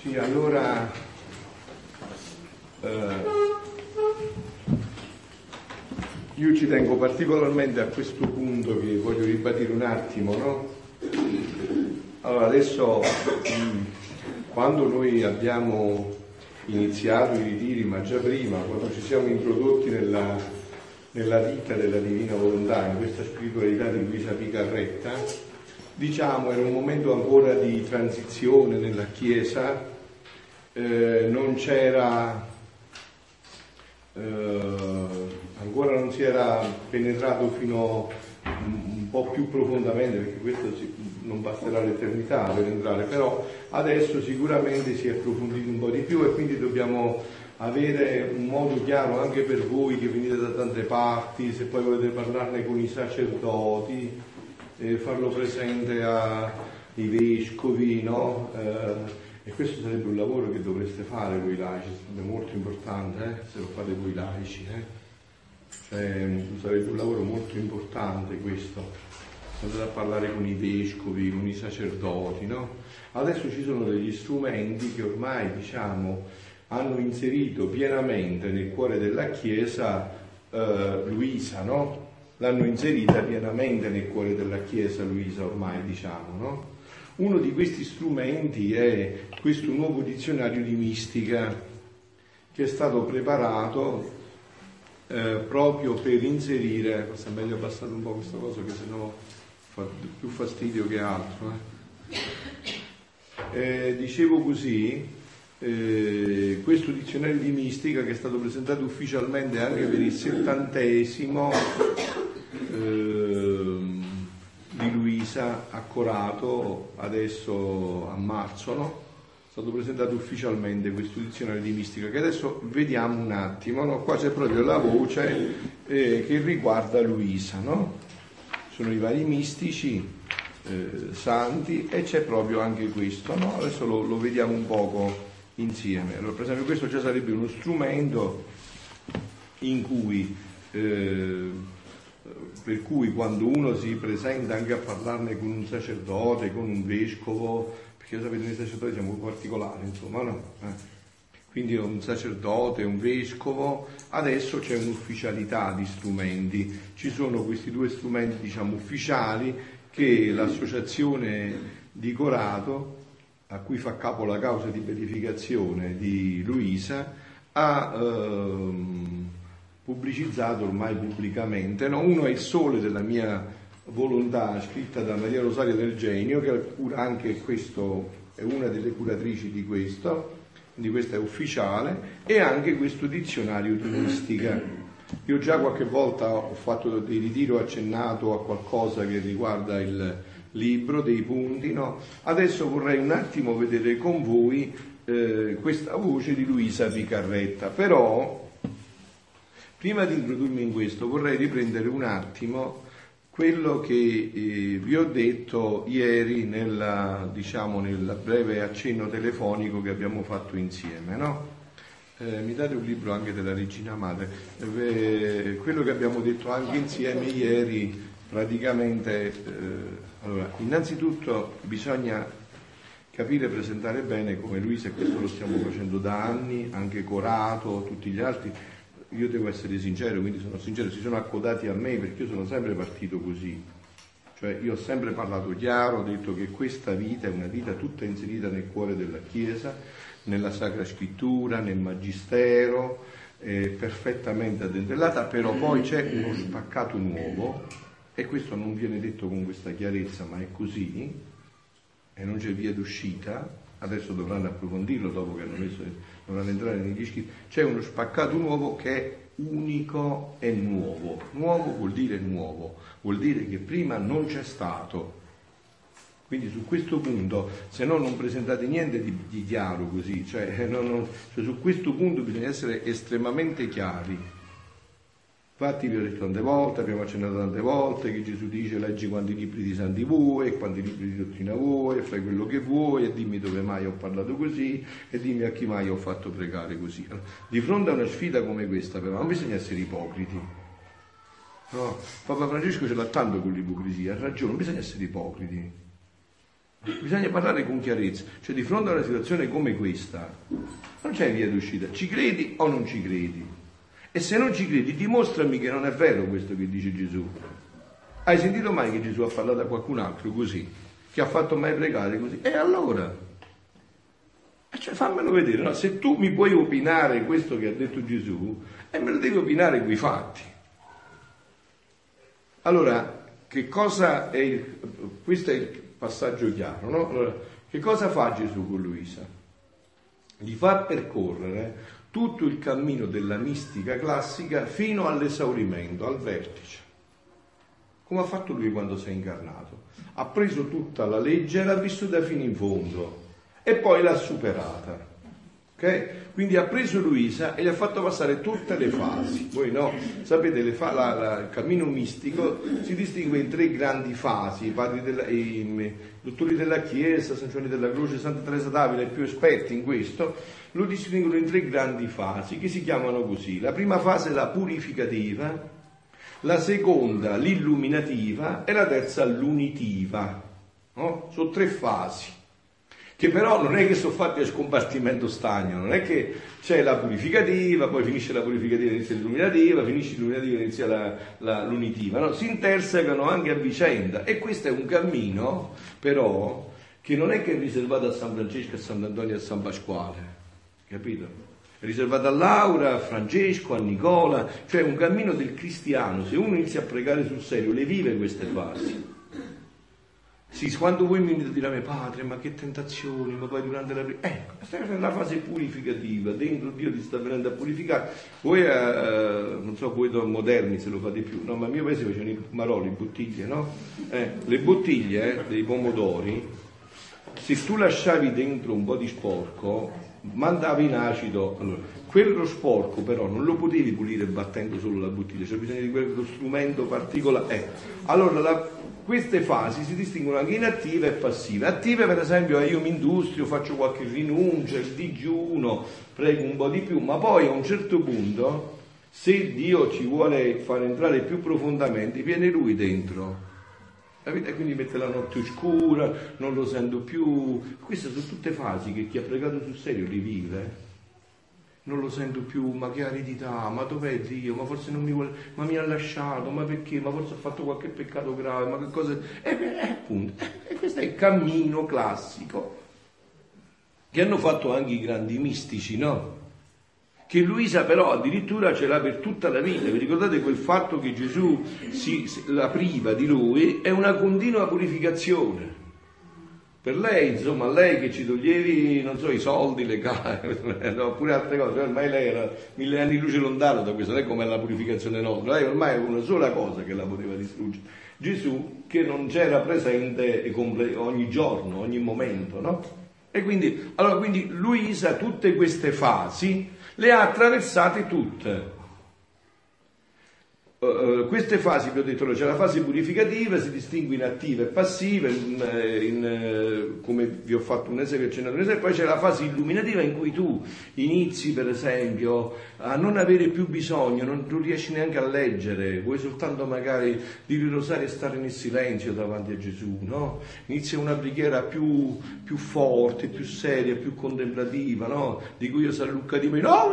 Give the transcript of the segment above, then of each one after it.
Sì, allora eh, io ci tengo particolarmente a questo punto che voglio ribadire un attimo, no? Allora adesso mh, quando noi abbiamo iniziato i ritiri, ma già prima, quando ci siamo introdotti nella, nella vita della divina volontà, in questa spiritualità di Luisa Picarretta, diciamo era un momento ancora di transizione nella Chiesa, eh, non c'era, eh, ancora non si era penetrato fino un, po' più profondamente, perché questo si, non basterà l'eternità per entrare, però adesso sicuramente si è approfondito un po' di più e quindi dobbiamo avere un modo chiaro anche per voi che venite da tante parti, se poi volete parlarne con i sacerdoti, eh, farlo presente ai vescovi, no? Eh, e questo sarebbe un lavoro che dovreste fare voi laici, sarebbe molto importante eh, se lo fate voi laici. Eh. Cioè, sarebbe un lavoro molto importante questo, andate a parlare con i vescovi, con i sacerdoti, no? Adesso ci sono degli strumenti che ormai, diciamo, hanno inserito pienamente nel cuore della Chiesa eh, Luisa, no? L'hanno inserita pienamente nel cuore della Chiesa Luisa ormai, diciamo, no? Uno di questi strumenti è questo nuovo dizionario di mistica che è stato preparato eh, proprio per inserire, forse è meglio abbassare un po' questa cosa che sennò fa più fastidio che altro. Eh. Eh, dicevo così, eh, questo dizionario di mistica che è stato presentato ufficialmente anche per il settantesimo ehm, di Luisa a Corato, adesso a marzo, no? È stato presentato ufficialmente questo dizionario di mistica che adesso vediamo un attimo, no? Qua c'è proprio la voce eh, che riguarda Luisa, no? Sono i vari mistici, eh, santi e c'è proprio anche questo? Adesso lo, lo vediamo un poco insieme. Allora, per esempio questo già sarebbe uno strumento in cui eh, per cui quando uno si presenta anche a parlarne con un sacerdote, con un vescovo, perché sapete noi sacerdoti siamo particolari, insomma, no? Eh. Quindi un sacerdote, un vescovo, adesso c'è un'ufficialità di strumenti, ci sono questi due strumenti diciamo ufficiali che l'associazione di Corato, a cui fa capo la causa di beatificazione di Luisa, ha ehm, pubblicizzato ormai pubblicamente. No? Uno è il sole della mia volontà, scritta da Maria Rosaria del Genio, che anche questo, è una delle curatrici di questo, quindi questo è ufficiale, e anche questo dizionario di mistica. Io già qualche volta ho fatto dei ritiri, ho accennato a qualcosa che riguarda il libro, dei punti, no? Adesso vorrei un attimo vedere con voi eh, questa voce di Luisa Picarretta, però Prima di introdurmi in questo vorrei riprendere un attimo quello che eh, vi ho detto ieri nella, diciamo, nel breve accenno telefonico che abbiamo fatto insieme. No? Eh, mi date un libro anche della Regina Madre. Eh, quello che abbiamo detto anche insieme ieri, praticamente, eh, allora, innanzitutto bisogna capire e presentare bene come Luisa, e questo lo stiamo facendo da anni, anche Corato, tutti gli altri, io devo essere sincero, quindi sono sincero, si sono accodati a me perché io sono sempre partito così. Cioè io ho sempre parlato chiaro, ho detto che questa vita è una vita tutta inserita nel cuore della Chiesa, nella Sacra Scrittura, nel Magistero, eh, perfettamente addentellata, però poi c'è uno spaccato nuovo, e questo non viene detto con questa chiarezza, ma è così, e non c'è via d'uscita, adesso dovranno approfondirlo dopo che hanno messo, dovranno entrare negli scritti, c'è uno spaccato nuovo che è unico e nuovo. Nuovo vuol dire nuovo, vuol dire che prima non c'è stato. Quindi su questo punto, se no non presentate niente di, di chiaro così, cioè, non, non, cioè su questo punto bisogna essere estremamente chiari. Infatti vi ho detto tante volte, abbiamo accennato tante volte che Gesù dice leggi quanti libri di santi vuoi quanti libri di dottrina vuoi fai quello che vuoi e dimmi dove mai ho parlato così e dimmi a chi mai ho fatto pregare così. Di fronte a una sfida come questa però non bisogna essere ipocriti. No, Papa Francesco ce l'ha tanto con l'ipocrisia, ha ragione, non bisogna essere ipocriti. Bisogna parlare con chiarezza, cioè di fronte a una situazione come questa non c'è via d'uscita, ci credi o non ci credi? E se non ci credi dimostrami che non è vero questo che dice Gesù. Hai sentito mai che Gesù ha parlato a qualcun altro così? Che ha fatto mai pregare così? E allora? Cioè fammelo vedere, no? se tu mi puoi opinare questo che ha detto Gesù, e me lo devi opinare quei fatti. Allora, che cosa è il, questo è il passaggio chiaro, no? Allora, che cosa fa Gesù con Luisa? Gli fa percorrere tutto il cammino della mistica classica fino all'esaurimento, al vertice. Come ha fatto lui quando si è incarnato? Ha preso tutta la legge e l'ha vissuta fino in fondo e poi l'ha superata. Okay? Quindi ha preso Luisa e gli ha fatto passare tutte le fasi. Voi no, sapete, fa- la, la, il cammino mistico si distingue in tre grandi fasi. I, della, i, i dottori della Chiesa, San Giovanni della Croce, Santa Teresa d'Avila, più esperti in questo, lo distinguono in tre grandi fasi che si chiamano così. La prima fase è la purificativa, la seconda l'illuminativa e la terza l'unitiva. No? Sono tre fasi che però non è che sono fatti a scompartimento stagno, non è che c'è la purificativa, poi finisce la purificativa e inizia l'illuminativa, finisce l'illuminativa e inizia la, la, l'unitiva, no? si intersecano anche a vicenda e questo è un cammino però che non è che è riservato a San Francesco, a Sant'Antonio e a San Pasquale, capito? È riservato a Laura, a Francesco, a Nicola, cioè un cammino del cristiano, se uno inizia a pregare sul serio, le vive queste fasi sì, quando voi mi dite a me, padre, ma che tentazioni, ma poi durante la... Ecco, questa è la fase purificativa, dentro Dio ti sta venendo a purificare. Voi, eh, non so, voi moderni se lo fate più, no, ma al mio paese facevano i maroli, bottiglie, no? Eh, le bottiglie eh, dei pomodori, se tu lasciavi dentro un po' di sporco, mandavi in acido. Allora, quello sporco però non lo potevi pulire battendo solo la bottiglia, c'è bisogno di quello strumento particolare. Eh. Allora, la, queste fasi si distinguono anche in attive e passive. Attive per esempio io mi industrio, faccio qualche rinuncia, il digiuno, prego un po' di più, ma poi a un certo punto, se Dio ci vuole far entrare più profondamente, viene Lui dentro. E quindi mette la notte oscura, non lo sento più. Queste sono tutte fasi che chi ha pregato sul serio rivive non lo sento più, ma che aridità, ma dov'è Dio? Ma forse non mi vuole, ma mi ha lasciato, ma perché? Ma forse ho fatto qualche peccato grave, ma che cosa... E, appunto, e questo è il cammino classico che hanno fatto anche i grandi mistici, no? Che Luisa però addirittura ce l'ha per tutta la vita. Vi ricordate quel fatto che Gesù si, la priva di lui? È una continua purificazione. Per lei, insomma, lei che ci toglievi, non so, i soldi, le case, oppure altre cose, ormai lei era mille anni luce lontano da questo, non è come la purificazione nostra, lei ormai è una sola cosa che la poteva distruggere. Gesù che non c'era presente ogni giorno, ogni momento, no? E quindi, allora, quindi Luisa tutte queste fasi le ha attraversate tutte. Uh, queste fasi, vi ho detto, c'è la fase purificativa, si distingue in attiva e passiva, in, eh, in, come vi ho fatto un esempio, accennato un esempio, poi c'è la fase illuminativa in cui tu inizi, per esempio, a non avere più bisogno, non, non riesci neanche a leggere, vuoi soltanto magari dire il rosario e stare nel silenzio davanti a Gesù, no? Inizia una preghiera più, più forte, più seria, più contemplativa, no? Di cui io San Luca di me, no,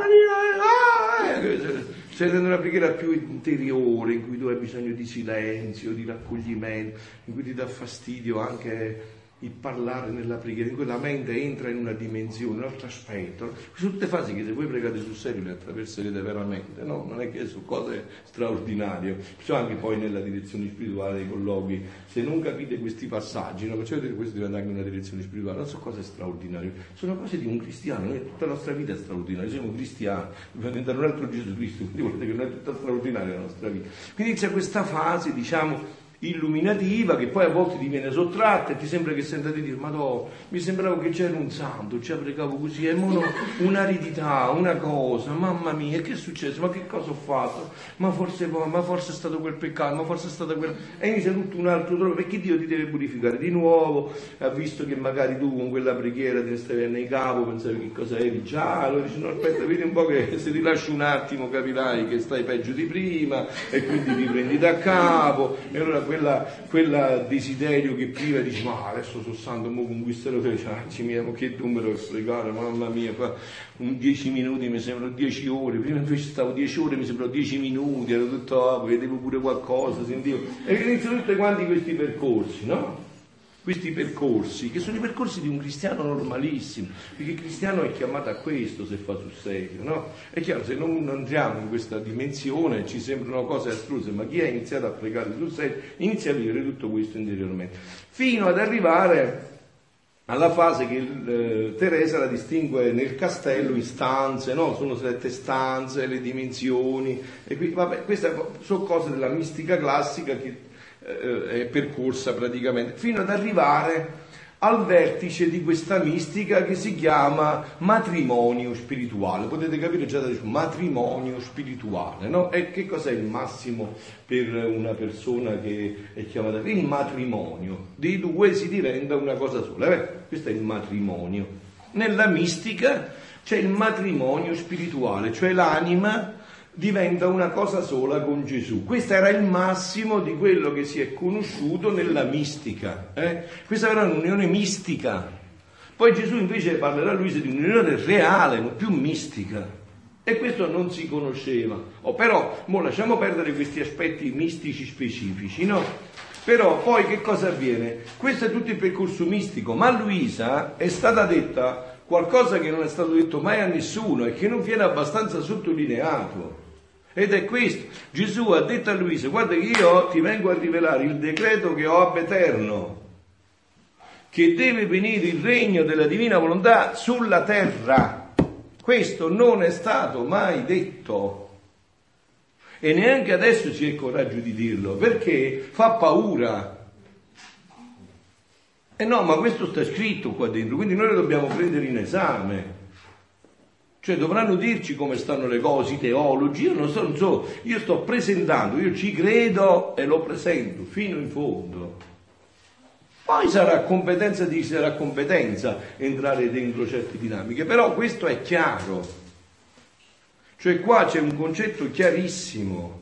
stai facendo una preghiera più interiore, in cui tu hai bisogno di silenzio, di raccoglimento, in cui ti dà fastidio anche il parlare nella preghiera, in cui la mente entra in una dimensione, un altro aspetto. Sono tutte fasi che se voi pregate sul serio le attraverserete veramente, no? Non è che sono cose straordinarie. Perciò anche poi nella direzione spirituale dei colloqui, se non capite questi passaggi, no? Perciò questo diventa anche una direzione spirituale, non sono cose straordinarie, sono cose di un cristiano, noi tutta la nostra vita è straordinaria, siamo cristiani, dobbiamo diventare un altro Gesù Cristo, quindi volete che non è tutta straordinaria la nostra vita. Quindi c'è questa fase, diciamo, illuminativa che poi a volte ti viene sottratta e ti sembra che senta di dire ma no, mi sembrava che c'era un santo, ci pregavo così, e mono un'aridità, una cosa, mamma mia, che è successo? Ma che cosa ho fatto? Ma forse, ma forse è stato quel peccato, ma forse è stato quel... E inizia tutto un altro trono, perché Dio ti deve purificare di nuovo, ha visto che magari tu con quella preghiera ti stavi in capo, pensavi che cosa eri già, allora dici no aspetta, vedi un po' che se ti lasci un attimo capirai che stai peggio di prima e quindi ti prendi da capo e allora quella desiderio che prima dici ma adesso sono santo, mo conquisterò te, cioè, mia, che numero sprecare, mamma mia, qua, un 10 minuti mi sembrano 10 ore, prima invece stavo 10 ore, mi sembrano 10 minuti, ero tutto, ah, vedevo pure qualcosa, sentivo, e iniziano tutti quanti questi percorsi, no? Questi percorsi, che sono i percorsi di un cristiano normalissimo, perché il cristiano è chiamato a questo se fa sul serio, no? È chiaro, se non entriamo in questa dimensione ci sembrano cose astruse, ma chi ha iniziato a pregare sul serio inizia a vivere tutto questo interiormente, fino ad arrivare alla fase che eh, Teresa la distingue nel castello in stanze, no? sono sette stanze, le dimensioni, e qui, vabbè, queste sono cose della mistica classica che eh, percorsa praticamente, fino ad arrivare al vertice di questa mistica che si chiama matrimonio spirituale. Potete capire già da adesso, matrimonio spirituale, no? E che cos'è il massimo per una persona che è chiamata? Il matrimonio. Di due si diventa una cosa sola. Eh? Questo è il matrimonio. Nella mistica c'è il matrimonio spirituale, cioè l'anima diventa una cosa sola con Gesù. Questo era il massimo di quello che si è conosciuto nella mistica. Eh? Questa era un'unione mistica. Poi Gesù invece parlerà a Luisa di un'unione reale, non più mistica. E questo non si conosceva. Oh, però, mo lasciamo perdere questi aspetti mistici specifici, no? Però poi che cosa avviene? Questo è tutto il percorso mistico, ma a Luisa è stata detta qualcosa che non è stato detto mai a nessuno e che non viene abbastanza sottolineato. Ed è questo. Gesù ha detto a Luisa, guarda che io ti vengo a rivelare il decreto che ho ab eterno, che deve venire il regno della divina volontà sulla terra. Questo non è stato mai detto. E neanche adesso c'è il coraggio di dirlo, perché fa paura. E no, ma questo sta scritto qua dentro, quindi noi lo dobbiamo prendere in esame. Cioè dovranno dirci come stanno le cose, i teologi, io non so, non so, io sto presentando, io ci credo e lo presento fino in fondo. Poi sarà competenza di sarà competenza entrare dentro certe dinamiche, però questo è chiaro. Cioè qua c'è un concetto chiarissimo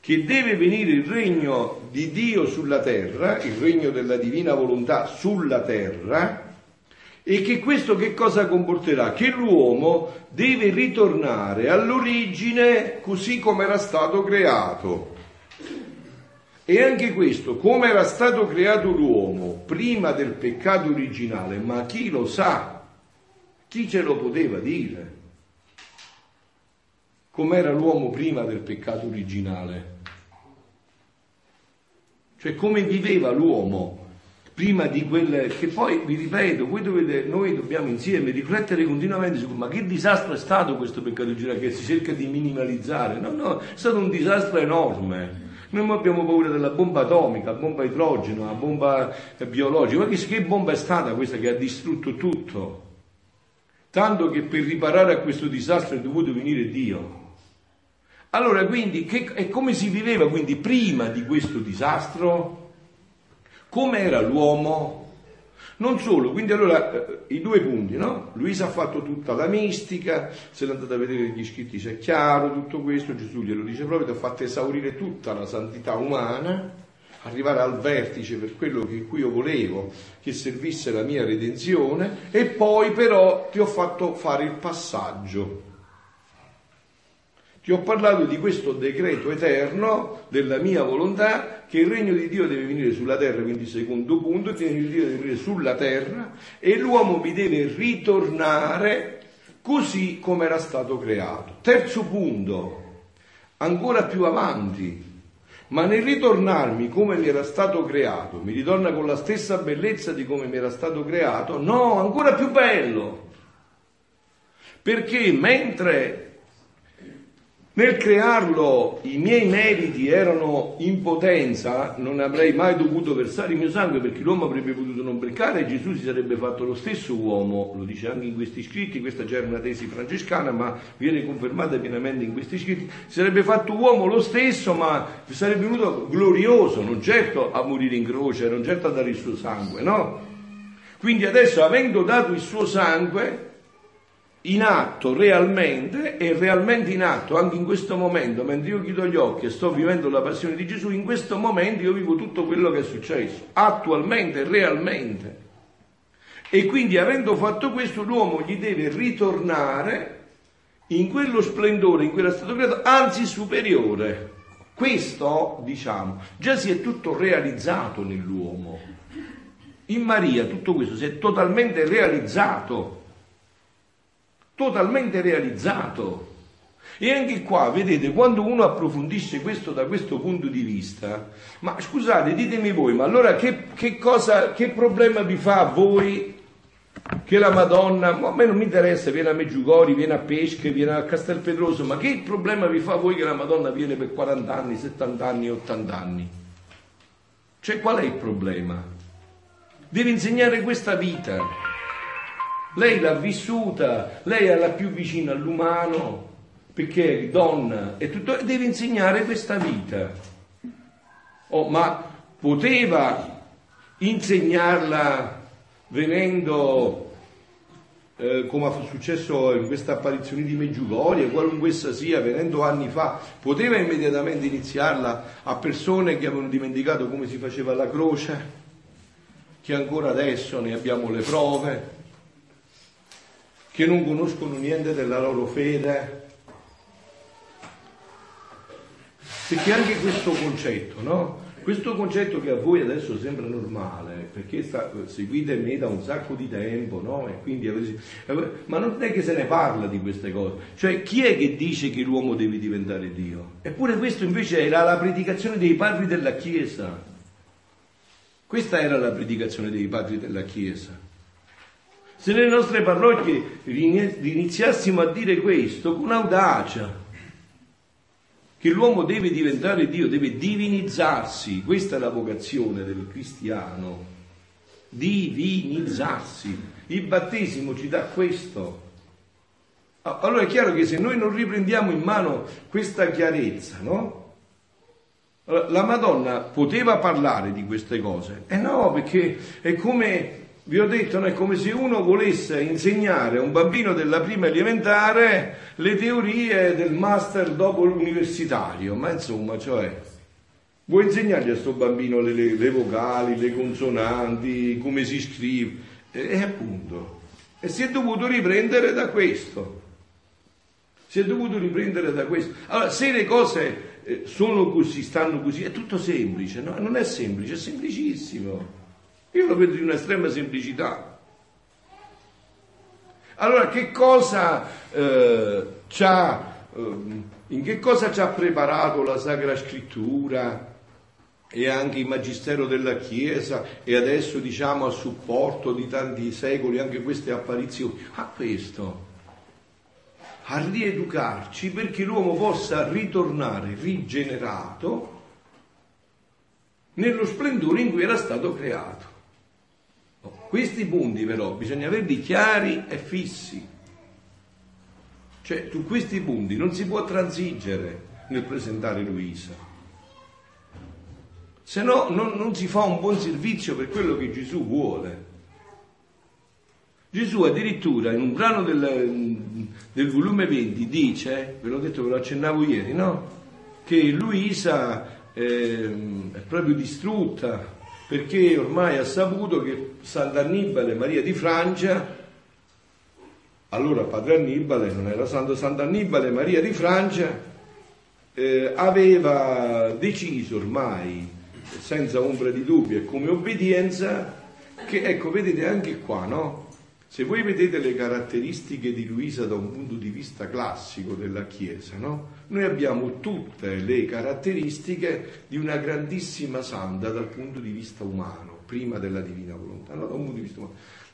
che deve venire il regno di Dio sulla terra, il regno della divina volontà sulla terra, e che questo che cosa comporterà? Che l'uomo deve ritornare all'origine così come era stato creato. E anche questo, come era stato creato l'uomo prima del peccato originale, ma chi lo sa? Chi ce lo poteva dire? Com'era l'uomo prima del peccato originale? Cioè come viveva l'uomo prima di quelle che poi vi ripeto, dovete, noi dobbiamo insieme riflettere continuamente su ma che disastro è stato questo peccato originale che si cerca di minimalizzare. No, no, è stato un disastro enorme. Noi abbiamo paura della bomba atomica, la bomba idrogeno, la bomba biologica. Ma che, che bomba è stata questa che ha distrutto tutto? Tanto che per riparare a questo disastro è dovuto venire Dio. Allora, quindi, che, e come si viveva quindi prima di questo disastro? Come era l'uomo. Non solo, quindi allora eh, i due punti, no? Luisa ha fatto tutta la mistica, se l'andate a vedere negli scritti c'è chiaro tutto questo, Gesù glielo dice proprio, ti ha fatto esaurire tutta la santità umana, arrivare al vertice per quello che cui io volevo che servisse la mia redenzione e poi però ti ho fatto fare il passaggio ti ho parlato di questo decreto eterno della mia volontà che il regno di Dio deve venire sulla terra, quindi secondo punto, il regno di Dio deve venire sulla terra e l'uomo mi deve ritornare così come era stato creato. Terzo punto, ancora più avanti, ma nel ritornarmi come mi era stato creato, mi ritorna con la stessa bellezza di come mi era stato creato? No, ancora più bello. Perché mentre Nel crearlo i miei meriti erano in potenza, non avrei mai dovuto versare il mio sangue perché l'uomo avrebbe potuto non peccare e Gesù si sarebbe fatto lo stesso uomo, lo dice anche in questi scritti, questa già era una tesi francescana ma viene confermata pienamente in questi scritti, si sarebbe fatto uomo lo stesso ma sarebbe venuto glorioso, non certo a morire in croce, non certo a dare il suo sangue, no? Quindi adesso avendo dato il suo sangue, in atto realmente e realmente in atto anche in questo momento, mentre io chiudo gli occhi e sto vivendo la passione di Gesù, in questo momento io vivo tutto quello che è successo, attualmente, realmente. E quindi avendo fatto questo l'uomo gli deve ritornare in quello splendore in cui stato creato, anzi superiore. Questo, diciamo, già si è tutto realizzato nell'uomo. In Maria tutto questo si è totalmente realizzato totalmente realizzato. E anche qua, vedete, quando uno approfondisce questo da questo punto di vista, ma scusate, ditemi voi, ma allora che, che cosa, che problema vi fa a voi che la Madonna, a me non mi interessa, viene a Meggiugori, viene a Pesche, viene a Castelpedroso, ma che problema vi fa a voi che la Madonna viene per 40 anni, 70 anni, 80 anni? Cioè qual è il problema? Deve insegnare questa vita. Lei l'ha vissuta, lei è la più vicina all'umano, perché è donna e tutto, deve insegnare questa vita. Oh, ma poteva insegnarla venendo, eh, come è successo in questa apparizione di Meggiugorie, qualunque essa sia, venendo anni fa, poteva immediatamente iniziarla a persone che avevano dimenticato come si faceva la croce, che ancora adesso ne abbiamo le prove che non conoscono niente della loro fede. Perché anche questo concetto, no? Questo concetto che a voi adesso sembra normale, perché sta, seguite me da un sacco di tempo, no? Quindi ma non è che se ne parla di queste cose. Cioè, chi è che dice che l'uomo deve diventare Dio? Eppure questo invece era la predicazione dei padri della Chiesa. Questa era la predicazione dei padri della Chiesa. Se nelle nostre parrocchie iniziassimo a dire questo con audacia, che l'uomo deve diventare Dio, deve divinizzarsi, questa è la vocazione del cristiano, divinizzarsi. Il battesimo ci dà questo. Allora è chiaro che se noi non riprendiamo in mano questa chiarezza, no? La Madonna poteva parlare di queste cose? Eh no, perché è come vi ho detto, è come se uno volesse insegnare a un bambino della prima elementare le teorie del master dopo l'universitario, ma insomma, cioè, vuoi insegnargli a questo bambino le, le, le, vocali, le consonanti, come si scrive, e, e appunto, e si è dovuto riprendere da questo. Si è dovuto riprendere da questo. Allora, se le cose eh, sono così, stanno così, è tutto semplice, no? Non è semplice, è semplicissimo. Io lo vedo di un'estrema semplicità. Allora, che cosa eh, c'ha, eh, in che cosa ci ha preparato la Sacra Scrittura e anche il Magistero della Chiesa e adesso diciamo a supporto di tanti secoli anche queste apparizioni? A questo, a rieducarci perché l'uomo possa ritornare rigenerato nello splendore in cui era stato creato. Questi punti però bisogna averli chiari e fissi. Cioè, su questi punti non si può transigere nel presentare Luisa. Se no non, non si fa un buon servizio per quello che Gesù vuole. Gesù addirittura in un brano del, del, volume 20 dice, ve l'ho detto, ve lo accennavo ieri, no? Che Luisa eh, è proprio distrutta perché ormai ha saputo che Sant'Annibale Maria di Francia, allora padre Annibale non era santo Sant'Annibale Maria di Francia, eh, aveva deciso ormai, senza ombra di dubbio e come obbedienza, che ecco, vedete anche qua, no? Se voi vedete le caratteristiche di Luisa da un punto di vista classico della Chiesa, no? noi abbiamo tutte le caratteristiche di una grandissima santa dal punto di vista umano, prima della divina volontà. No, di.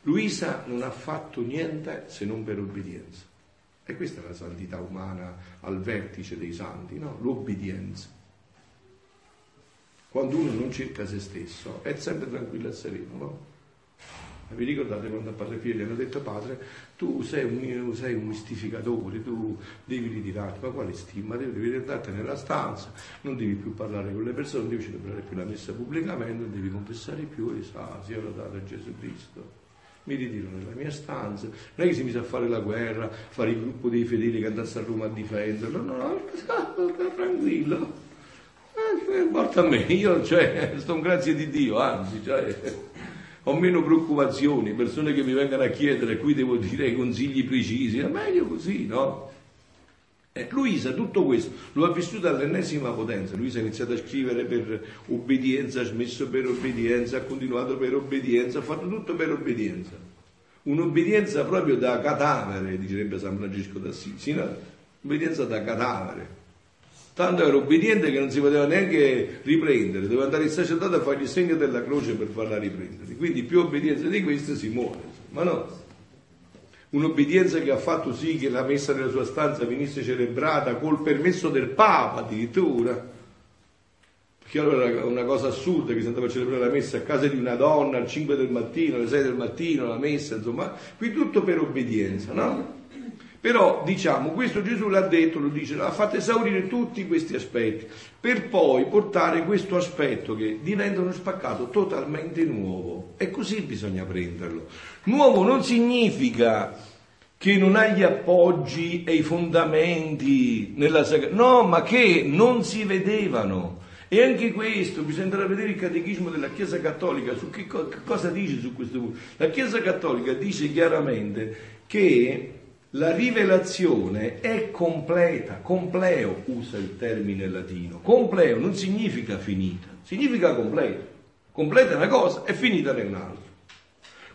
Luisa non ha fatto niente se non per obbedienza. E questa è la santità umana al vertice dei santi, no? L'obbedienza. Quando uno non cerca se stesso, è sempre tranquillo e sereno, no? Vi ricordate quando a Padre Pio gli hanno detto padre, tu sei un, sei un mistificatore, tu devi ritirarti, ma quale stima? Devi, andartene nella stanza, non devi più parlare con le persone, non devi celebrare più la messa pubblicamente, non devi confessare più e sa, sia lodato Gesù Cristo. Mi ritiro nella mia stanza, non è che si mise a fare la guerra, fare il gruppo dei fedeli che andasse a Roma a difenderlo, no, no, no tranquillo. Eh, importa a me, io cioè, sto grazie di Dio, anzi, cioè, ho meno preoccupazioni, persone che mi vengono a chiedere, qui devo dire consigli precisi, è meglio così, no? E Luisa tutto questo lo ha vissuto all'ennesima potenza, Luisa ha iniziato a scrivere per obbedienza, ha smesso per obbedienza, ha continuato per obbedienza, ha fatto tutto per obbedienza. Un'obbedienza proprio da cadavere, direbbe San Francesco d'Assisi, no? Obbedienza da cadavere. Tanto era obbediente che non si poteva neanche riprendere, doveva andare il sacerdote a fargli il segno della croce per farla riprendere. Quindi più obbedienza di questa si muore. Ma no, un'obbedienza che ha fatto sì che la messa nella sua stanza venisse celebrata col permesso del Papa addirittura. Perché allora era una cosa assurda che si andava a celebrare la messa a casa di una donna alle 5 del mattino, alle 6 del mattino, la messa, insomma, qui tutto per obbedienza, no? Però diciamo, questo Gesù l'ha detto, lo dice, ha fatto esaurire tutti questi aspetti, per poi portare questo aspetto che diventa uno spaccato totalmente nuovo. E così bisogna prenderlo. Nuovo non significa che non ha gli appoggi e i fondamenti nella sagra, no, ma che non si vedevano. E anche questo bisognerà vedere il catechismo della Chiesa Cattolica su che, co- cosa dice su questo punto. La Chiesa Cattolica dice chiaramente che la rivelazione è completa, compleo usa il termine latino. Compleo non significa finita, significa completa. Completa è una cosa e finita è un'altra.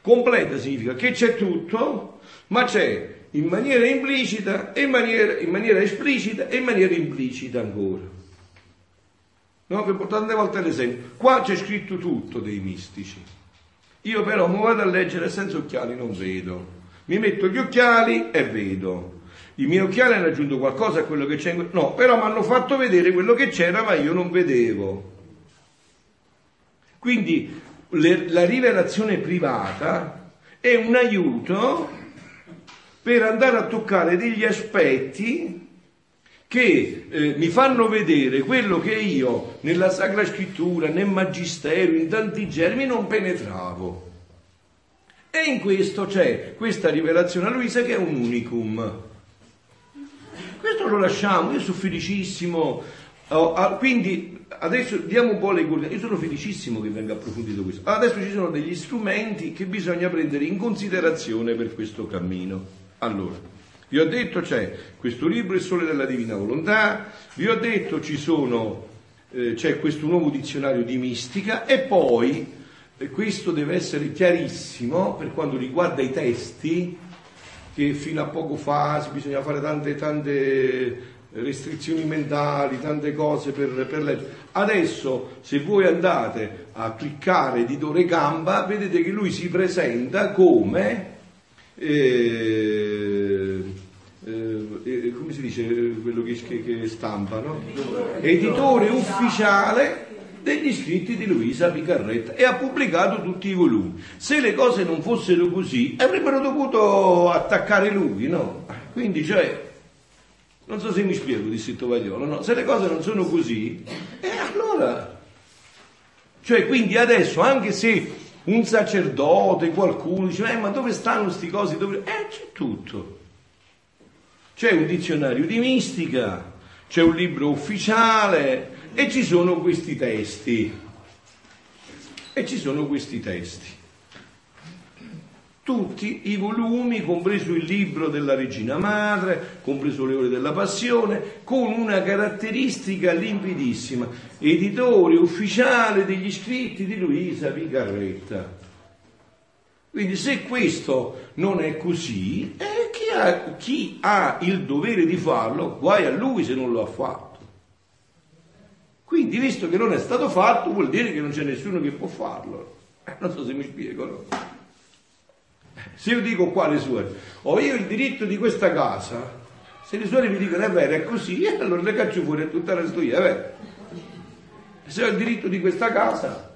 Completa significa che c'è tutto, ma c'è in maniera implicita, in maniera, in maniera esplicita e in maniera implicita ancora. No, portare tante volte l'esempio. Qua c'è scritto tutto dei mistici. Io però mi vado a leggere senza occhiali, non vedo mi metto gli occhiali e vedo. I miei occhiali hanno aggiunto qualcosa a quello che c'è. No, però mi hanno fatto vedere quello che c'era, ma io non vedevo. Quindi le, la rivelazione privata è un aiuto per andare a toccare degli aspetti che eh, mi fanno vedere quello che io nella Sacra Scrittura, nel Magistero, in tanti germi non penetravo. E in questo c'è questa rivelazione a Luisa che è un unicum. Questo lo lasciamo, io sono felicissimo. Oh, ah, quindi adesso diamo un po' le coordinate. Io sono felicissimo che venga approfondito questo. Adesso ci sono degli strumenti che bisogna prendere in considerazione per questo cammino. Allora, vi ho detto c'è questo libro Il Sole della Divina Volontà, vi ho detto ci sono, eh, c'è questo nuovo dizionario di mistica e poi questo deve essere chiarissimo per quanto riguarda i testi, che fino a poco fa bisogna fare tante, tante restrizioni mentali, tante cose per, per leggere. Adesso, se voi andate a cliccare editore Gamba, vedete che lui si presenta come, eh, eh, eh come si dice quello che, che, che stampa, no? Editore ufficiale degli scritti di Luisa Picarretta e ha pubblicato tutti i volumi. Se le cose non fossero così, avrebbero dovuto attaccare lui, no? Quindi, cioè, non so se mi spiego, disse Tovagliolo, no? Se le cose non sono così, eh, allora... Cioè, quindi adesso, anche se un sacerdote, qualcuno dice, eh, ma dove stanno questi cosi? Dove... Eh, c'è tutto. C'è un dizionario di mistica, c'è un libro ufficiale, e ci sono questi testi. E ci sono questi testi. Tutti i volumi, compreso il libro della Regina Madre, compreso le ore della Passione, con una caratteristica limpidissima, editore ufficiale degli scritti di Luisa Picarretta. Quindi se questo non è così, eh, chi, ha, chi ha il dovere di farlo, guai a lui se non lo ha fatto. Quindi, visto che non è stato fatto, vuol dire che non c'è nessuno che può farlo. Eh, non so se mi spiego, no? Se io dico qua le sue, ho io il diritto di questa casa, Se le suore mi dicono è vero, è così, allora le caccio fuori e tutta la storia, è vero. Se ho il diritto di questa casa,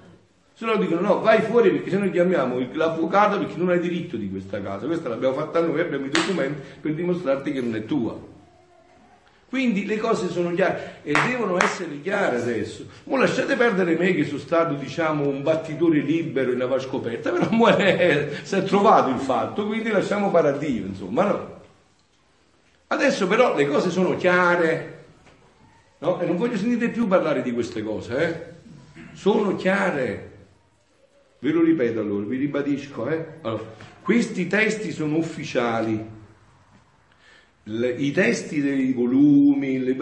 se no dicono no, vai fuori perché se noi chiamiamo l'avvocato perché non hai diritto di questa casa. Questa l'abbiamo fatta noi, abbiamo i documenti per dimostrarti che non è tua. Quindi le cose sono chiare e devono essere chiare adesso. Ma lasciate perdere me che sono stato, diciamo, un battitore libero in una scoperta, però eh, si è trovato il fatto, quindi lasciamo fare a Dio, insomma, no? Adesso però le cose sono chiare, no? E non voglio sentire più parlare di queste cose, eh? Sono chiare. Ve lo ripeto allora, vi ribadisco, eh? Allora, questi testi sono ufficiali le, i testi dei volumi, le,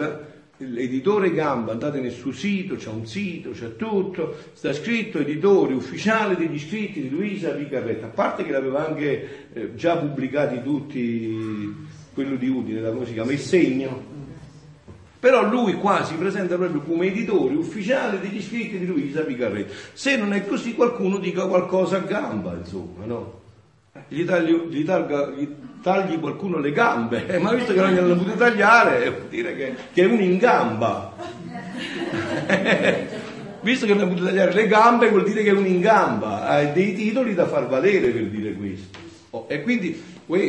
l'editore Gamba, andate nel suo sito, c'è un sito, c'è tutto, sta scritto editore ufficiale degli scritti di Luisa Picarretta, a parte che l'aveva anche eh, già pubblicati tutti, quello di Udine, la come si chiama, il segno, però lui qua si presenta proprio come editore ufficiale degli scritti di Luisa Picarretta. Se non è così qualcuno dica qualcosa a gamba, insomma, no? Gli, taglio, gli, targa, gli tagli qualcuno le gambe, eh, ma visto che non glielo potete tagliare, vuol dire che, che è uno in gamba. visto che non potete tagliare le gambe, vuol dire che è uno in gamba. Ha dei titoli da far valere per dire questo. Oh, e quindi, uè,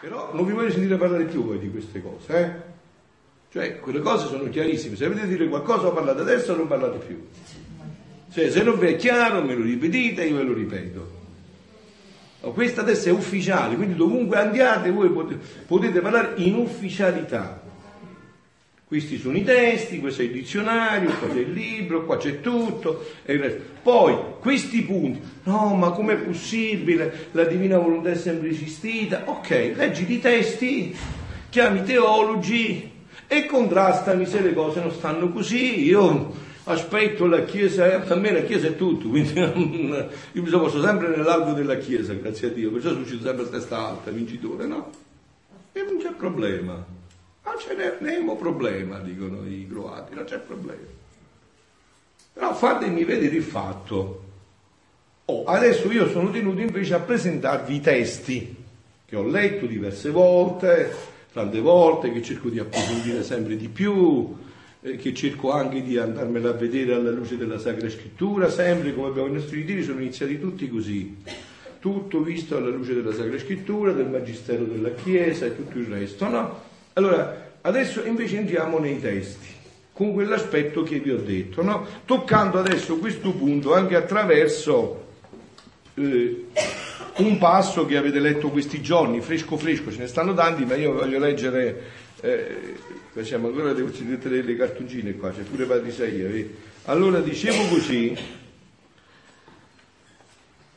però non vi voglio sentire parlare più voi di queste cose, eh? Cioè, quelle cose sono chiarissime. Se avete dire qualcosa, parlate adesso non parlate più. Cioè, se non vi è chiaro, me lo ripetite, io ve lo ripeto. Questa adesso è ufficiale, quindi dovunque andiate voi potete, potete parlare in ufficialità. Questi sono i testi, questo è il dizionario, qua c'è il libro, qua c'è tutto. Poi questi punti, no, ma com'è possibile? La divina volontà è sempre esistita. Ok, leggi i testi, chiami teologi e contrastami se le cose non stanno così. Io aspetto la Chiesa, a me la Chiesa è tutto, quindi io mi posto sempre nell'albo della Chiesa, grazie a Dio, perciò succede sempre a testa alta, vincitore, no? E non c'è problema, non ce n'è nemmeno problema, dicono i croati, non c'è problema. Però fatemi vedere il fatto. Oh, adesso io sono tenuto invece a presentarvi i testi che ho letto diverse volte, tante volte, che cerco di approfondire sempre di più, eh, che cerco anche di andarmela a vedere alla luce della Sacra Scrittura, sempre come abbiamo i nostri ritiri sono iniziati tutti così, tutto visto alla luce della Sacra Scrittura, del Magistero della Chiesa e tutto il resto, no? Allora, adesso invece entriamo nei testi, con quell'aspetto che vi ho detto, no? Toccando adesso questo punto anche attraverso eh, un passo che avete letto questi giorni, fresco fresco, ce ne stanno tanti, ma io voglio leggere eh, facciamo ancora devo tutte le cartoncine qua, c'è pure Padre Isaia. Vedi? Allora dicevo così,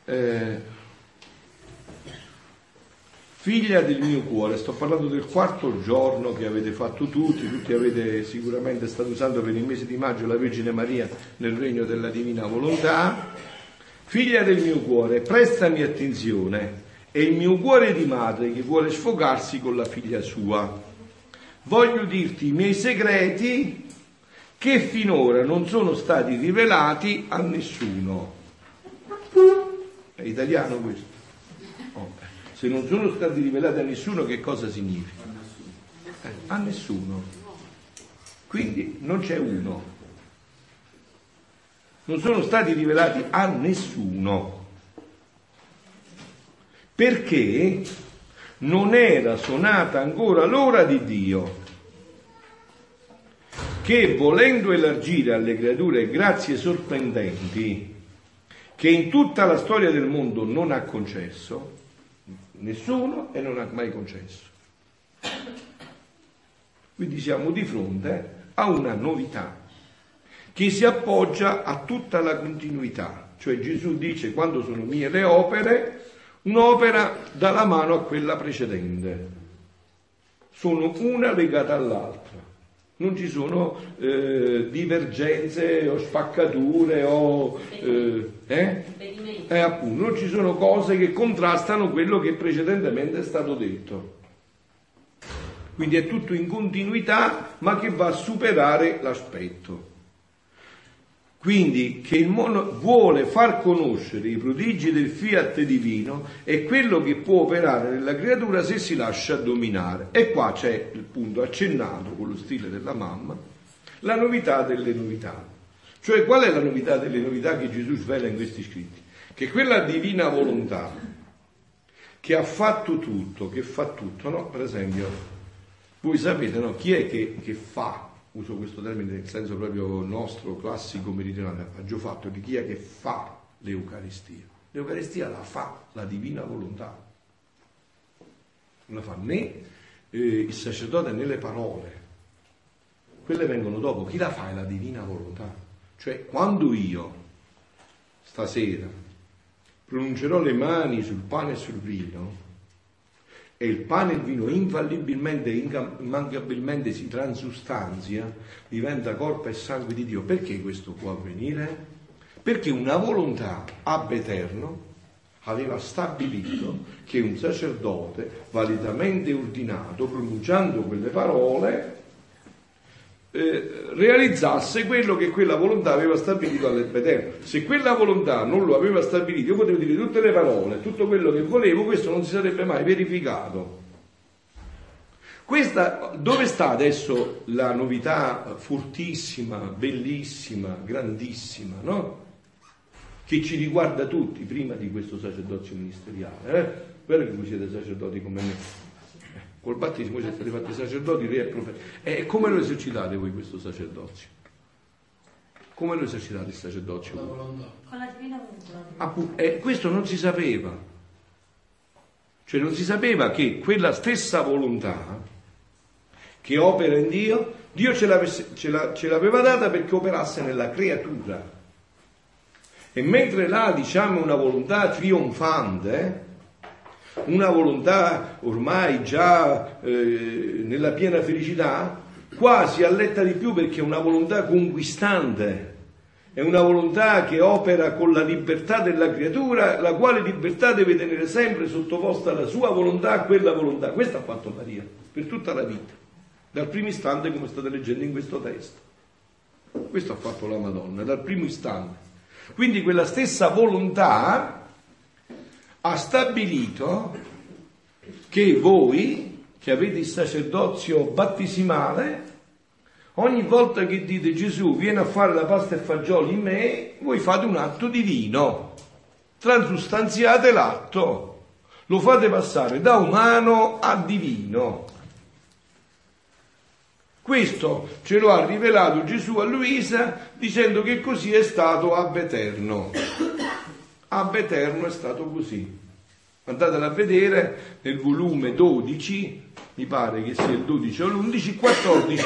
eh, figlia del mio cuore, sto parlando del quarto giorno che avete fatto tutti, tutti avete sicuramente stato usando per il mese di maggio la Vergine Maria nel regno della divina volontà. Figlia del mio cuore, prestami attenzione, è il mio cuore di madre che vuole sfogarsi con la figlia sua voglio dirti i miei segreti che finora non sono stati rivelati a nessuno. È italiano questo? Oh. Se non sono stati rivelati a nessuno, che cosa significa? Eh, a nessuno. Quindi non c'è uno. Non sono stati rivelati a nessuno. Perché non era suonata ancora l'ora di Dio, che volendo elargire alle creature grazie sorprendenti che in tutta la storia del mondo non ha concesso, nessuno e non ha mai concesso. Quindi siamo di fronte a una novità che si appoggia a tutta la continuità, cioè Gesù dice quando sono mie le opere, Un'opera dà la mano a quella precedente. Sono una legata all'altra. Non ci sono eh, divergenze o spaccature o... Eh, eh? Eh, appunto, non ci sono cose che contrastano quello che precedentemente è stato detto. Quindi è tutto in continuità ma che va a superare l'aspetto. Quindi che il mondo vuole far conoscere i prodigi del fiat divino è quello che può operare nella creatura se si lascia dominare. E qua c'è il punto accennato con lo stile della mamma, la novità delle novità. Cioè qual è la novità delle novità che Gesù svela in questi scritti? Che quella divina volontà che ha fatto tutto, che fa tutto, no? Per esempio, voi sapete no? chi è che, che fa uso questo termine nel senso proprio nostro, classico, meridionale, ha già fatto di chi è che fa l'Eucaristia. L'Eucaristia la fa la divina volontà. Non la fa né eh, il sacerdote né le parole. Quelle vengono dopo. Chi la fa è la divina volontà. Cioè, quando io, stasera, pronuncerò le mani sul pane e sul vino, e il pane e il vino infallibilmente e immancabilmente si transustanzia, diventa corpo e sangue di Dio. Perché questo può avvenire? Perché una volontà ab eterno aveva stabilito che un sacerdote validamente ordinato, pronunciando quelle parole, eh, realizzasse quello che quella volontà aveva stabilito all'Eterno. Se quella volontà non lo aveva stabilito, io potevo dire tutte le parole, tutto quello che volevo, questo non si sarebbe mai verificato. Questa, dove sta adesso la novità fortissima, bellissima, grandissima, no? Che ci riguarda tutti prima di questo sacerdozio ministeriale. Eh? Vero che voi siete sacerdoti come me? Col battesimo siete stati fatti sacerdoti, re e profeti. E come lo esercitate voi questo sacerdozio? Come lo esercitate il sacerdozio? Con la divina volontà. E questo non si sapeva. Cioè non si sapeva che quella stessa volontà che opera in Dio, Dio ce, ce, la, ce l'aveva data perché operasse nella creatura. E mentre là diciamo una volontà trionfante, una volontà ormai già eh, nella piena felicità, quasi alletta di più perché è una volontà conquistante, è una volontà che opera con la libertà della creatura, la quale libertà deve tenere sempre sottoposta la sua volontà a quella volontà. Questo ha fatto Maria per tutta la vita, dal primo istante come state leggendo in questo testo. Questo ha fatto la Madonna, dal primo istante. Quindi quella stessa volontà ha stabilito che voi, che avete il sacerdozio battesimale, ogni volta che dite Gesù viene a fare la pasta e fagioli in me, voi fate un atto divino, transustanziate l'atto, lo fate passare da umano a divino. Questo ce lo ha rivelato Gesù a Luisa dicendo che così è stato ab eterno ab eterno è stato così. Andatela a vedere nel volume 12, mi pare che sia il 12 o l'11, 14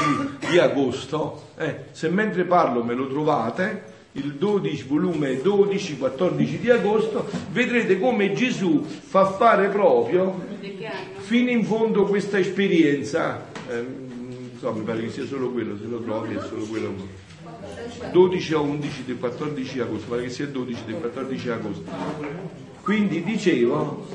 di agosto. Eh, se mentre parlo me lo trovate, il 12, volume 12, 14 di agosto, vedrete come Gesù fa fare proprio fino in fondo questa esperienza. Eh, so, mi pare che sia solo quello, se lo trovi è solo quello. 12 a 11 del 14 agosto, pare che sia 12 del 14 agosto. Quindi dicevo,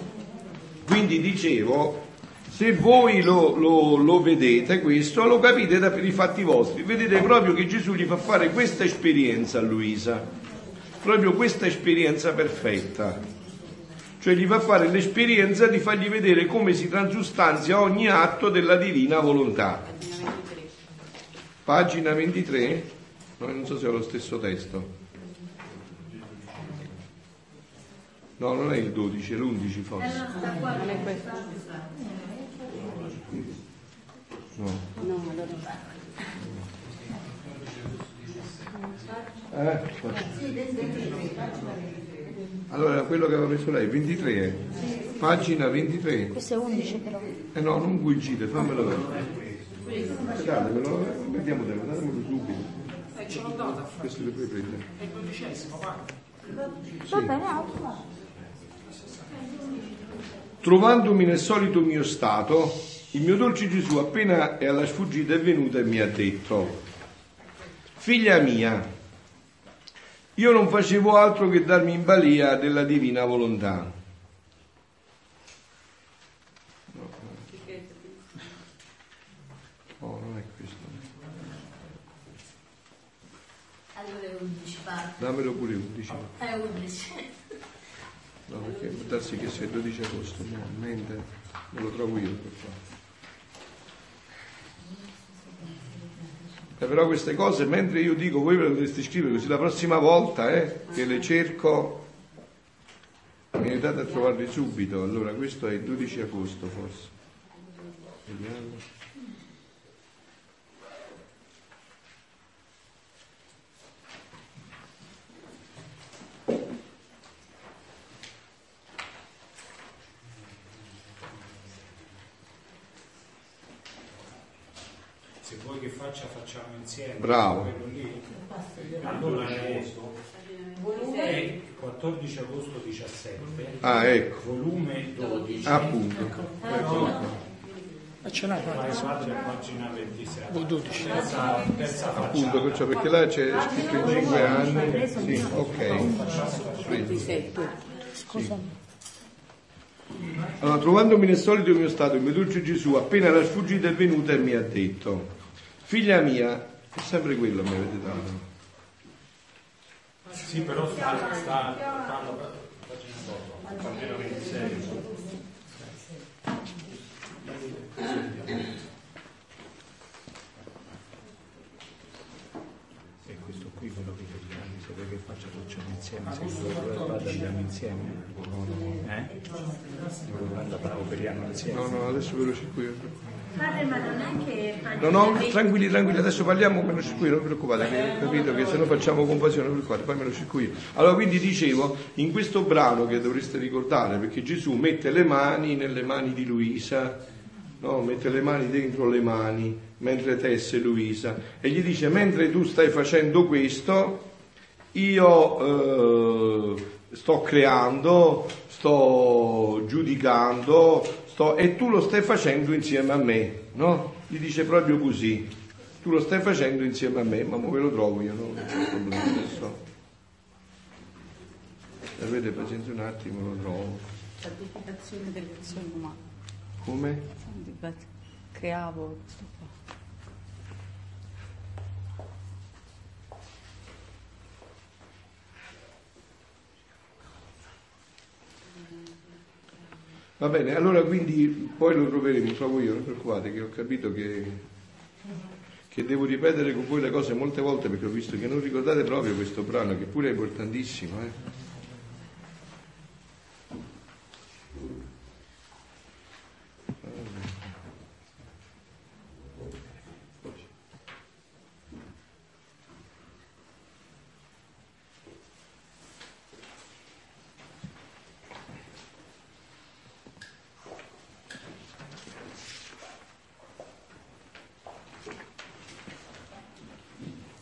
quindi dicevo se voi lo, lo, lo, vedete questo, lo capite da, per i fatti vostri. Vedete proprio che Gesù gli fa fare questa esperienza a Luisa, proprio questa esperienza perfetta. Cioè gli fa fare l'esperienza di fargli vedere come si transustanzia ogni atto della divina volontà. Pagina 23. No, non so se è lo stesso testo. No, non è il 12, è l'11 forse. Eh, non è questo. No. No, allora. Eh? Allora, quello che aveva messo lei, 23 è. Pagina 23. Questo è 11 però. Eh no, non coincide, fammelo vedere. Datemelo, vediamo, datemelo subito. Ce l'ho data. Questo le puoi prendere. È il dodicesimo, guarda. Va bene, altro. Trovandomi nel solito mio stato, il mio dolce Gesù appena è alla sfuggita è venuto e mi ha detto, figlia mia, io non facevo altro che darmi in balia della divina volontà. Allora 11. parte. Dammelo pure 11. È 11. No, perché può darsi che sia il 12 agosto, no, mente non lo trovo io per qua. Eh, però queste cose, mentre io dico, voi ve le dovreste scrivere così la prossima volta, eh, che le cerco, mi aiutate a trovarle subito. Allora, questo è il 12 agosto forse. Vediamo. Se vuoi che faccia, facciamo insieme. Bravo. Quello lì. Allora è, è 14 agosto 17, Ah, ecco, volume 12. appunto. Eccolo qua. Ma ce fatta? padre, pagina 27. O 12. Terza, terza Appunto, perciò, perché là c'è scritto in 5 anni. Sì, ok. Prendi. Scusa. Allora, trovandomi nel solito mio stato, il mio dolce Gesù, appena la sfuggita è venuta e mi ha detto, figlia mia, è sempre quello mi avete dato. Sì, però sta, sta dopo. Pagina 26. E questo qui quello che vediamo, se vuoi che faccia facciamo insieme, se vuoi vada andiamo insieme. Eh? Vada operiamo insieme. No, no, adesso ve lo circuito. Padre, ma non è che No, no, tranquilli, tranquilli, adesso parliamo, me lo circuito, non vi preoccupate, che ho capito che se no facciamo confusione, preoccupate, poi me lo circuito. Allora, quindi dicevo, in questo brano che dovreste ricordare, perché Gesù mette le mani nelle mani di Luisa, no? mette le mani dentro le mani, mentre tesse Luisa, e gli dice, mentre tu stai facendo questo, io eh, sto creando, sto giudicando, sto- e tu lo stai facendo insieme a me, no? Gli dice proprio così, tu lo stai facendo insieme a me, ma ve lo trovo io, no? non c'è problema adesso. Avete pazienza un attimo lo trovo. Santificazione dell'azione umana. Come? Santific- Creavo questo qua. Va bene, allora quindi poi lo troveremo, trovo io, non preoccupate che ho capito che, che devo ripetere con voi le cose molte volte perché ho visto che non ricordate proprio questo brano che pure è importantissimo. Eh?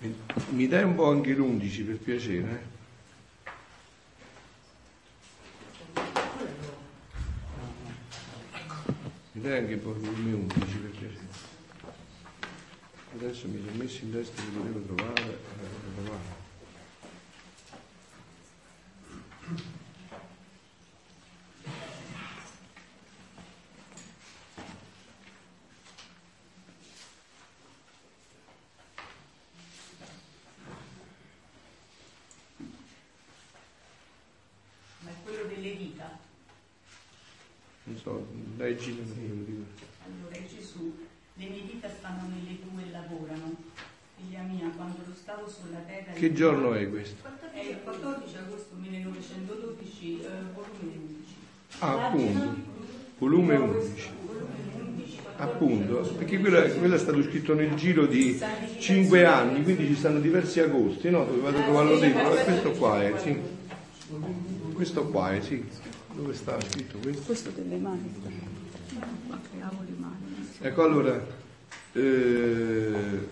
Mi- Mi dai un po' anche l'11 per piacere? eh? Mi dai anche un po' il volume 11 per piacere? Adesso mi sono messo in testa che lo devo trovare. eh, trovare. Ma è quello delle dita. Non lo dico. Allora è Gesù, le mie dita stanno nelle tue e lavorano. Figlia mia, quando lo stavo sulla terra... Che giorno è questo? È il 14 agosto 1912, eh, volume 11. Ah, appunto, volume 11. Appunto, perché quello è, quello è stato scritto nel giro di 5 anni, quindi ci stanno diversi agosti, no? Dovevate trovarlo dentro. Questo qua è, sì. Questo qua è, sì. Dove sta scritto questo? Questo delle mani. Le mani. Ecco allora, eh,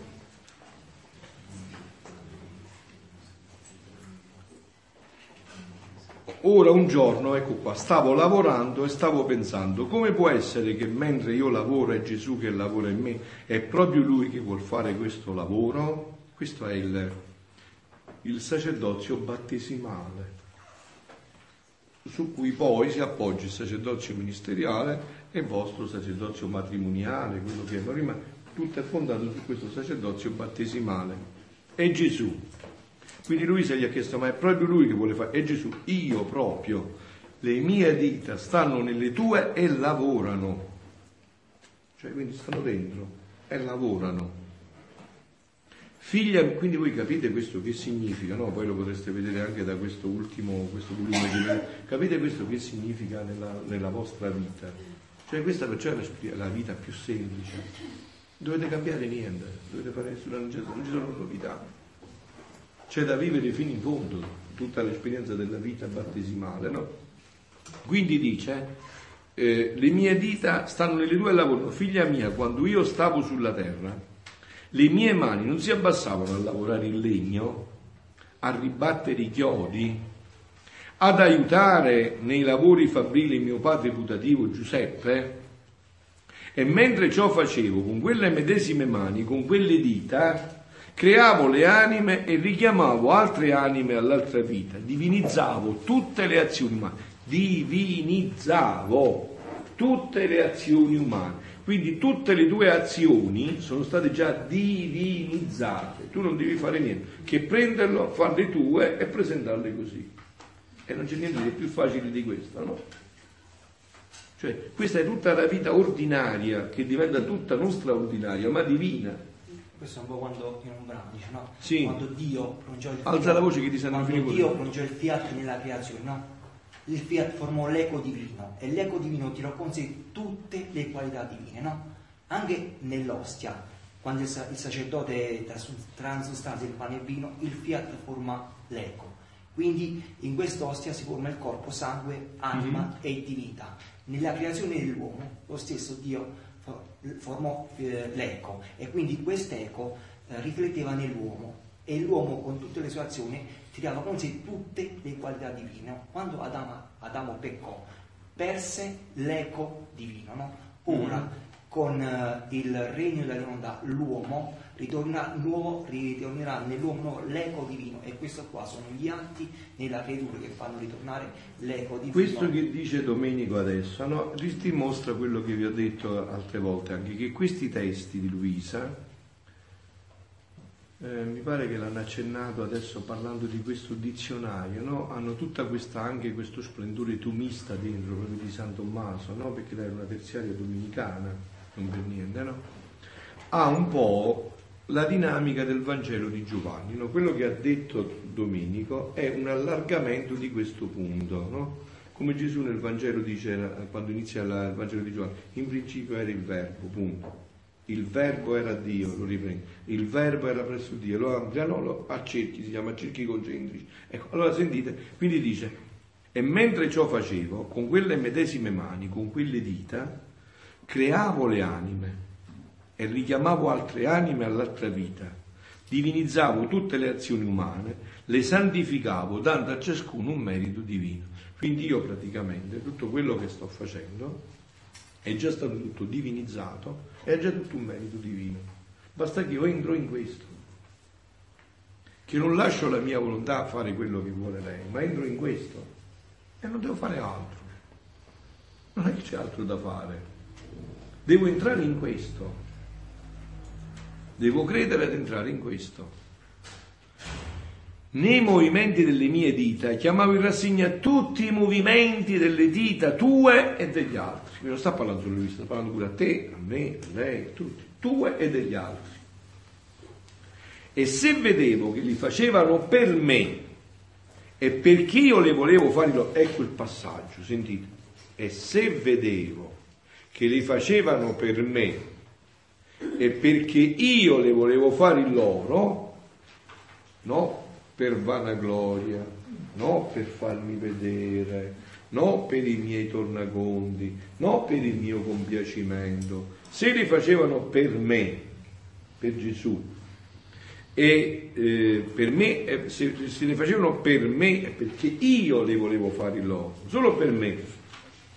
ora un giorno, ecco qua, stavo lavorando e stavo pensando, come può essere che mentre io lavoro è Gesù che lavora in me, è proprio Lui che vuol fare questo lavoro? Questo è il, il sacerdozio battesimale su cui poi si appoggia il sacerdozio ministeriale e il vostro sacerdozio matrimoniale, quello che è prima, tutto è fondato su questo sacerdozio battesimale. È Gesù. Quindi Luisa gli ha chiesto, ma è proprio lui che vuole fare? E Gesù, io proprio, le mie dita stanno nelle tue e lavorano. Cioè, quindi stanno dentro e lavorano. Figlia, quindi voi capite questo che significa, no? Poi lo potreste vedere anche da questo ultimo, questo volume che capite questo che significa nella, nella vostra vita. Cioè questa perciò è la, la vita più semplice. Dovete cambiare niente, dovete fare nessuna, non ci sono novità. C'è da vivere fino in fondo tutta l'esperienza della vita battesimale, no? Quindi dice, eh, le mie dita stanno nelle tue e lavorano, figlia mia, quando io stavo sulla terra, le mie mani non si abbassavano a lavorare il legno, a ribattere i chiodi, ad aiutare nei lavori fabrili mio padre putativo Giuseppe? E mentre ciò facevo con quelle medesime mani, con quelle dita, creavo le anime e richiamavo altre anime all'altra vita, divinizzavo tutte le azioni umane, divinizzavo tutte le azioni umane. Quindi tutte le tue azioni sono state già divinizzate, tu non devi fare niente, che prenderlo, farle tue e presentarle così. E non c'è niente di più facile di questo, no? Cioè, questa è tutta la vita ordinaria che diventa tutta non straordinaria, ma divina. Questo è un po' quando in un brano dice, no? Sì. Quando Dio pronunciò il fiat. Alza la voce che ti sento Quando Dio pronunciò il fiat nella creazione, no? Il fiat formò l'eco divino e l'eco divino tirò con sé tutte le qualità divine, no? Anche nell'ostia, quando il, il sacerdote transustanzia il pane e il vino, il fiat forma l'eco. Quindi in quest'ostia si forma il corpo, sangue, anima Mhm. e divinità. Nella creazione dell'uomo, lo stesso Dio fo- formò eh, l'eco e quindi quest'eco eh, rifletteva nell'uomo e l'uomo con tutte le sue azioni tirava con sé tutte le qualità divine. Quando Adamo, Adamo peccò, perse l'eco divino. no? Ora, con eh, il regno della divinità, l'uomo ritorna, nuovo, ritornerà nell'uomo l'eco divino e questo qua sono gli atti nella creatura che fanno ritornare l'eco divino. Questo che dice Domenico adesso no, dimostra quello che vi ho detto altre volte anche, che questi testi di Luisa, eh, mi pare che l'hanno accennato adesso parlando di questo dizionario, no? hanno tutta questa, anche questo splendore tomista dentro, proprio di San Tommaso, no? perché lei era una terziaria domenicana, non per niente, no? ha un po' la dinamica del Vangelo di Giovanni. no? Quello che ha detto Domenico è un allargamento di questo punto. no? Come Gesù nel Vangelo dice, eh, quando inizia il Vangelo di Giovanni, in principio era il Verbo, punto. Il Verbo era Dio, lo riprende. Il Verbo era presso Dio, lo ampliano lo- a cerchi, si chiama cerchi concentrici. Ecco, allora sentite, quindi dice, e mentre ciò facevo, con quelle medesime mani, con quelle dita, creavo le anime e richiamavo altre anime all'altra vita, divinizzavo tutte le azioni umane, le santificavo dando a ciascuno un merito divino. Quindi io praticamente tutto quello che sto facendo è già stato tutto divinizzato, è già tutto un merito divino. Basta che io entro in questo, che non lascio la mia volontà a fare quello che vuole lei, ma entro in questo e non devo fare altro. Non è che c'è altro da fare. Devo entrare in questo. Devo credere ad entrare in questo. Nei movimenti delle mie dita chiamavo in rassegna tutti i movimenti delle dita tue e degli altri. Quindi non sta parlando solo lui, sta parlando pure a te, a me, a lei, a tutti, tue e degli altri. E se vedevo che li facevano per me e perché io le volevo fare ecco il passaggio, sentite. E se vedevo che li facevano per me e perché io le volevo fare loro, no per vanagloria, no per farmi vedere, no per i miei tornaconti, no per il mio compiacimento, se li facevano per me, per Gesù, e eh, per me, eh, se, se le facevano per me è perché io le volevo fare loro, solo per me,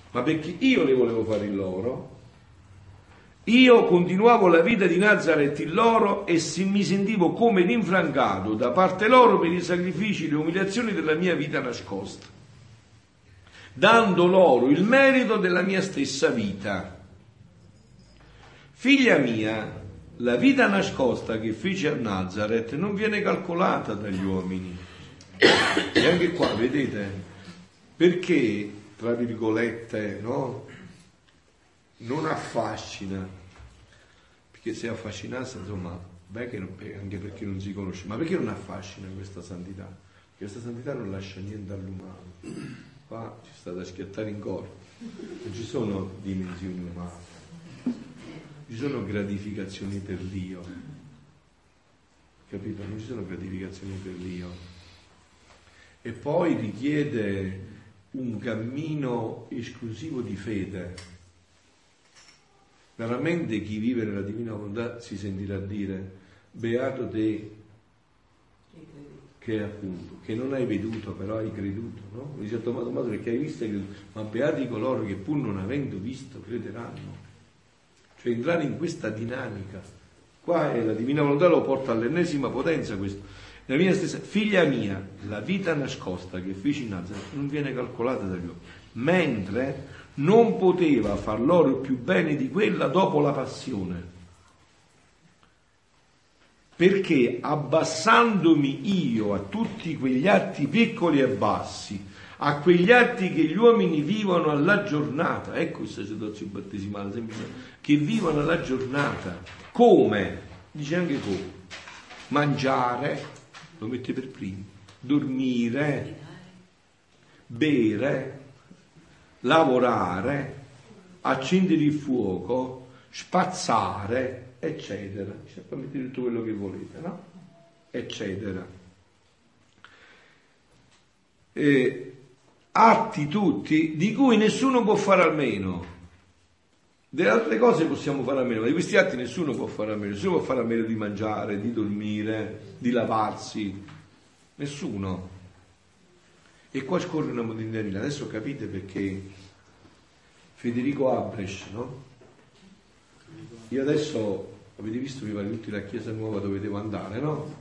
ma perché io le volevo fare loro, io continuavo la vita di Nazareth in loro e mi sentivo come rinfrancato da parte loro per i sacrifici e le umiliazioni della mia vita nascosta, dando loro il merito della mia stessa vita. Figlia mia, la vita nascosta che fece a Nazareth non viene calcolata dagli uomini. E anche qua, vedete, perché, tra virgolette, no? Non affascina, perché se affascinasse, insomma, beh, non, anche perché non si conosce, ma perché non affascina questa santità? Questa santità non lascia niente all'umano. Qua ci sta da schiattare in corpo, non ci sono dimensioni umane ci sono gratificazioni per Dio, capito? Non ci sono gratificazioni per Dio. E poi richiede un cammino esclusivo di fede. Veramente chi vive nella divina volontà si sentirà dire, beato te che appunto, che non hai veduto però hai creduto, no? Mi si Tommaso Tommaso perché hai visto creduto, ma beati coloro che pur non avendo visto crederanno cioè entrare in questa dinamica. Qua è la divina volontà lo porta all'ennesima potenza questo. La mia stessa figlia mia, la vita nascosta che feci in Nazareth non viene calcolata dagli uomini, mentre non poteva far loro più bene di quella dopo la passione. Perché abbassandomi io a tutti quegli atti piccoli e bassi, a quegli atti che gli uomini vivono alla giornata, ecco il sacerdozio battesimale, semplice che vivono la giornata. Come? Dice anche come. Mangiare, lo mette per primo, dormire, bere, lavorare, accendere il fuoco, spazzare, eccetera. Cioè, poi mettete tutto quello che volete, no? Eccetera. E atti tutti di cui nessuno può fare almeno delle altre cose possiamo fare a meno, ma di questi atti nessuno può fare a meno. Nessuno può fare a meno di mangiare, di dormire, di lavarsi. Nessuno. E qua scorre una modernità. Adesso capite perché Federico Abresch, no? Io adesso, avete visto, mi pare tutti la chiesa nuova dove devo andare, no?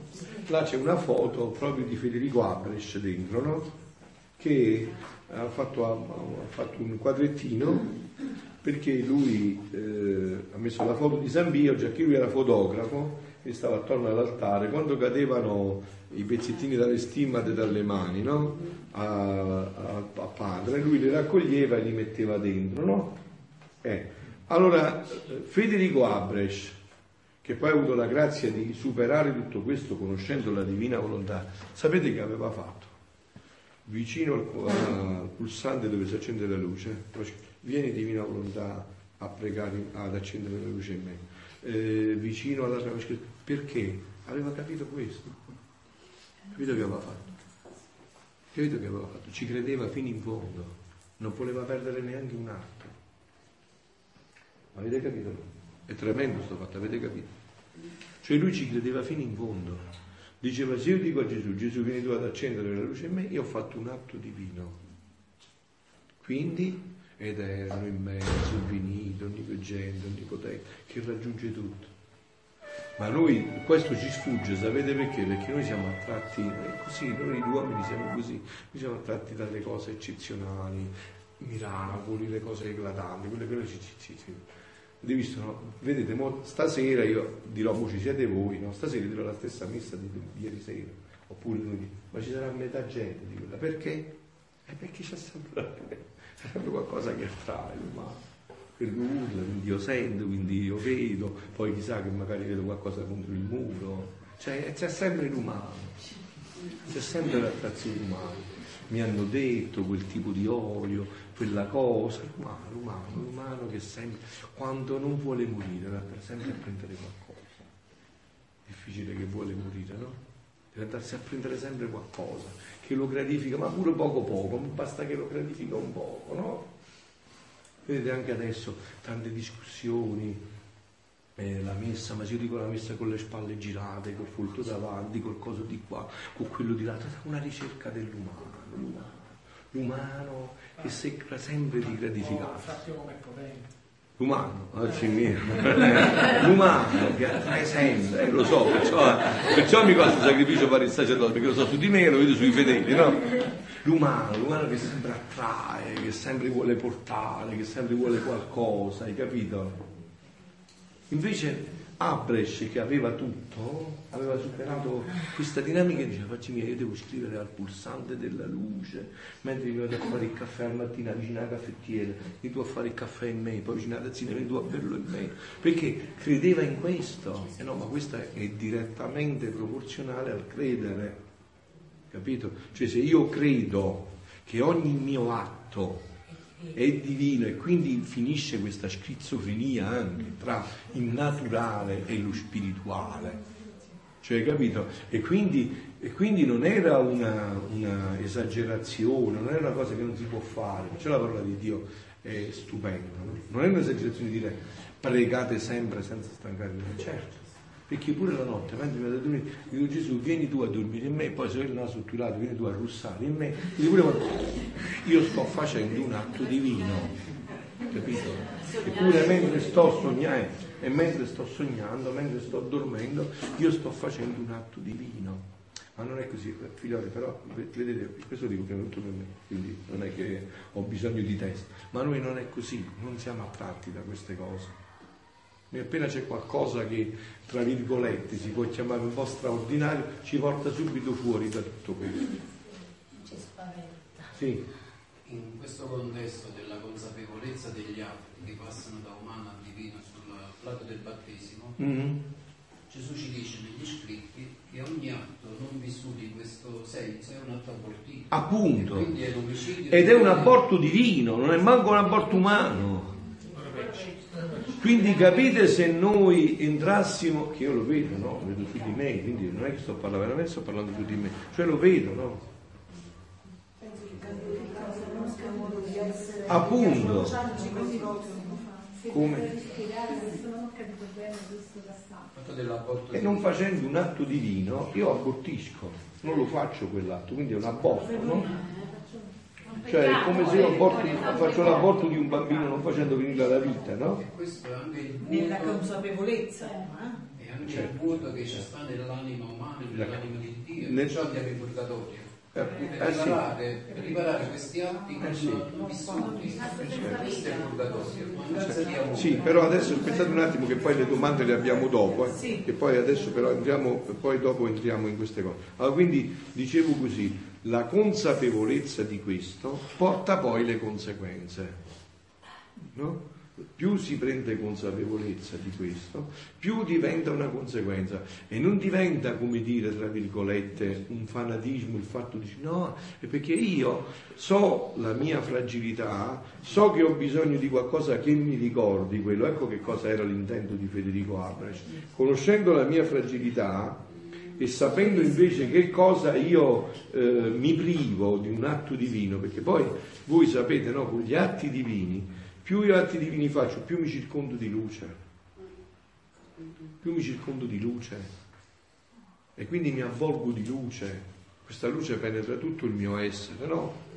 Là c'è una foto proprio di Federico Abresch dentro, no? Che ha fatto, ha fatto un quadrettino perché lui eh, ha messo la foto di San Bio, già che lui era fotografo e stava attorno all'altare, quando cadevano i pezzettini dalle stimmate dalle mani no? a, a, a, padre, lui li raccoglieva e li metteva dentro. No? Eh. Allora, Federico Abresch, che poi ha avuto la grazia di superare tutto questo conoscendo la divina volontà, sapete che aveva fatto? Vicino al, al pulsante dove si accende la luce, vieni divina volontà a pregare, ad accendere la luce in me, eh, vicino alla trave perché aveva capito questo, capito che aveva fatto, capito che aveva fatto, ci credeva fino in fondo, non voleva perdere neanche un atto. Avete capito? È tremendo questo fatto, avete capito? Cioè lui ci credeva fino in fondo. Diceva, se io dico a Gesù, Gesù vieni tu ad accendere la luce in me, io ho fatto un atto divino. Quindi eterno, immenso, infinito, onnipotente, onnipotente, che raggiunge tutto. Ma noi, questo ci sfugge, sapete perché? Perché noi siamo attratti, è così, noi gli uomini siamo così, noi siamo attratti dalle cose eccezionali, miracoli, le cose eclatanti, quelle che noi ci, ci, ci. Visto, no? Vedete, mo, stasera io dirò, voi ci siete voi, no? stasera dirò la stessa messa di, di ieri sera, oppure lunedì, ma ci sarà metà gente di quella, perché? È perché c'è sempre sempre qualcosa che attrae l'umano. Per urla, quindi io sento, quindi io vedo, poi chissà che magari vedo qualcosa contro il muro. Cioè c'è sempre l'umano, c'è sempre l'attrazione umana. Mi hanno detto quel tipo di olio, quella cosa, l'umano, l'umano, l'umano che sempre, quando non vuole morire, va sempre a prendere qualcosa. Difficile che vuole morire, no? Deve andarsi a prendere sempre qualcosa che lo gratifica, ma pure poco poco, basta che lo gratifica un poco, no? Vedete anche adesso tante discussioni, eh, la messa, ma se io dico la messa con le spalle girate, col fulto davanti, col coso di qua, con quello di là, una ricerca dell'umano, l'umano, l'umano che cerca sempre di gratificare. L'umano, oggi mio. l'umano che attrae sempre, eh, lo so, perciò, perciò mi costa il sacrificio fare il sacerdote, perché lo so su di me e lo vedo sui fedeli, no? L'umano, l'umano che sempre attrae, che sempre vuole portare, che sempre vuole qualcosa, hai capito? Invece Abresh che aveva tutto, aveva superato questa dinamica e diceva facci mia, io devo scrivere al pulsante della luce, mentre mi vado a fare il caffè al mattino vicino alla caffettiera, vieni tu a fare il caffè in me, poi vicino alla tazzina vieni tu a berlo in me, perché credeva in questo, e no, ma questo è direttamente proporzionale al credere, capito? Cioè se io credo che ogni mio atto è divino e quindi finisce questa schizofrenia anche tra il naturale e lo spirituale. Cioè, capito? E quindi, e quindi non era una, una, esagerazione, non era una cosa che non si può fare. Cioè la parola di Dio è stupenda. No? Non è un'esagerazione di dire pregate sempre senza stancarvi. Certo, perché pure la notte, mentre mi vado a dormire, dico Gesù, vieni tu a dormire in me, poi se il naso otturato, vieni tu a russare in me, io sto facendo un atto divino, capito? Eppure mentre sto sognando, e mentre sto sognando, mentre sto dormendo, io sto facendo un atto divino. Ma non è così, figlioli, però vedete, questo dico prima di tutto per me, quindi non è che ho bisogno di testa, ma noi non è così, non siamo attratti da queste cose appena c'è qualcosa che, tra virgolette, si può chiamare un po' straordinario, ci porta subito fuori da tutto questo. Ci spaventa. Sì. In questo contesto della consapevolezza degli atti che passano da umano a divino sul plato del battesimo, mm-hmm. Gesù ci dice negli scritti che ogni atto non vissuto in questo senso è un atto abortivo. Appunto. È Ed è un aborto divino, non è manco un aborto umano. Quindi capite se noi entrassimo, che io lo vedo, no? Lo vedo su di me, quindi non è che sto parlando veramente, sto parlando su di me, cioè lo vedo, no? Appunto. Come? E non facendo un atto divino, io abortisco, non lo faccio quell'atto, quindi è un aborto, no? Cioè è come se io aborti, faccio l'aborto di un bambino non facendo venire la vita, no? E questo è anche il punto, Nella consapevolezza. Eh? È anche certo. il punto che ci sta nell'anima umana, nell'anima di Dio, nel... ciò di il purgatorio. Eh, per, riparare, eh, sì. riparare, questi atti che eh, sì. non vissuti questo è il purgatorio sì però adesso aspettate un attimo che poi le domande le abbiamo dopo eh, sì. e poi adesso però entriamo poi dopo entriamo in queste cose allora quindi dicevo così la consapevolezza di questo porta poi le conseguenze. No? Più si prende consapevolezza di questo, più diventa una conseguenza e non diventa, come dire, tra virgolette, un fanatismo il fatto di no, è perché io so la mia fragilità, so che ho bisogno di qualcosa che mi ricordi quello, ecco che cosa era l'intento di Federico Abrecht. Conoscendo la mia fragilità, e sapendo invece che cosa io eh, mi privo di un atto divino, perché poi voi sapete, no, con gli atti divini, più io atti divini faccio, più mi circondo di luce, più mi circondo di luce. E quindi mi avvolgo di luce, questa luce penetra tutto il mio essere, no?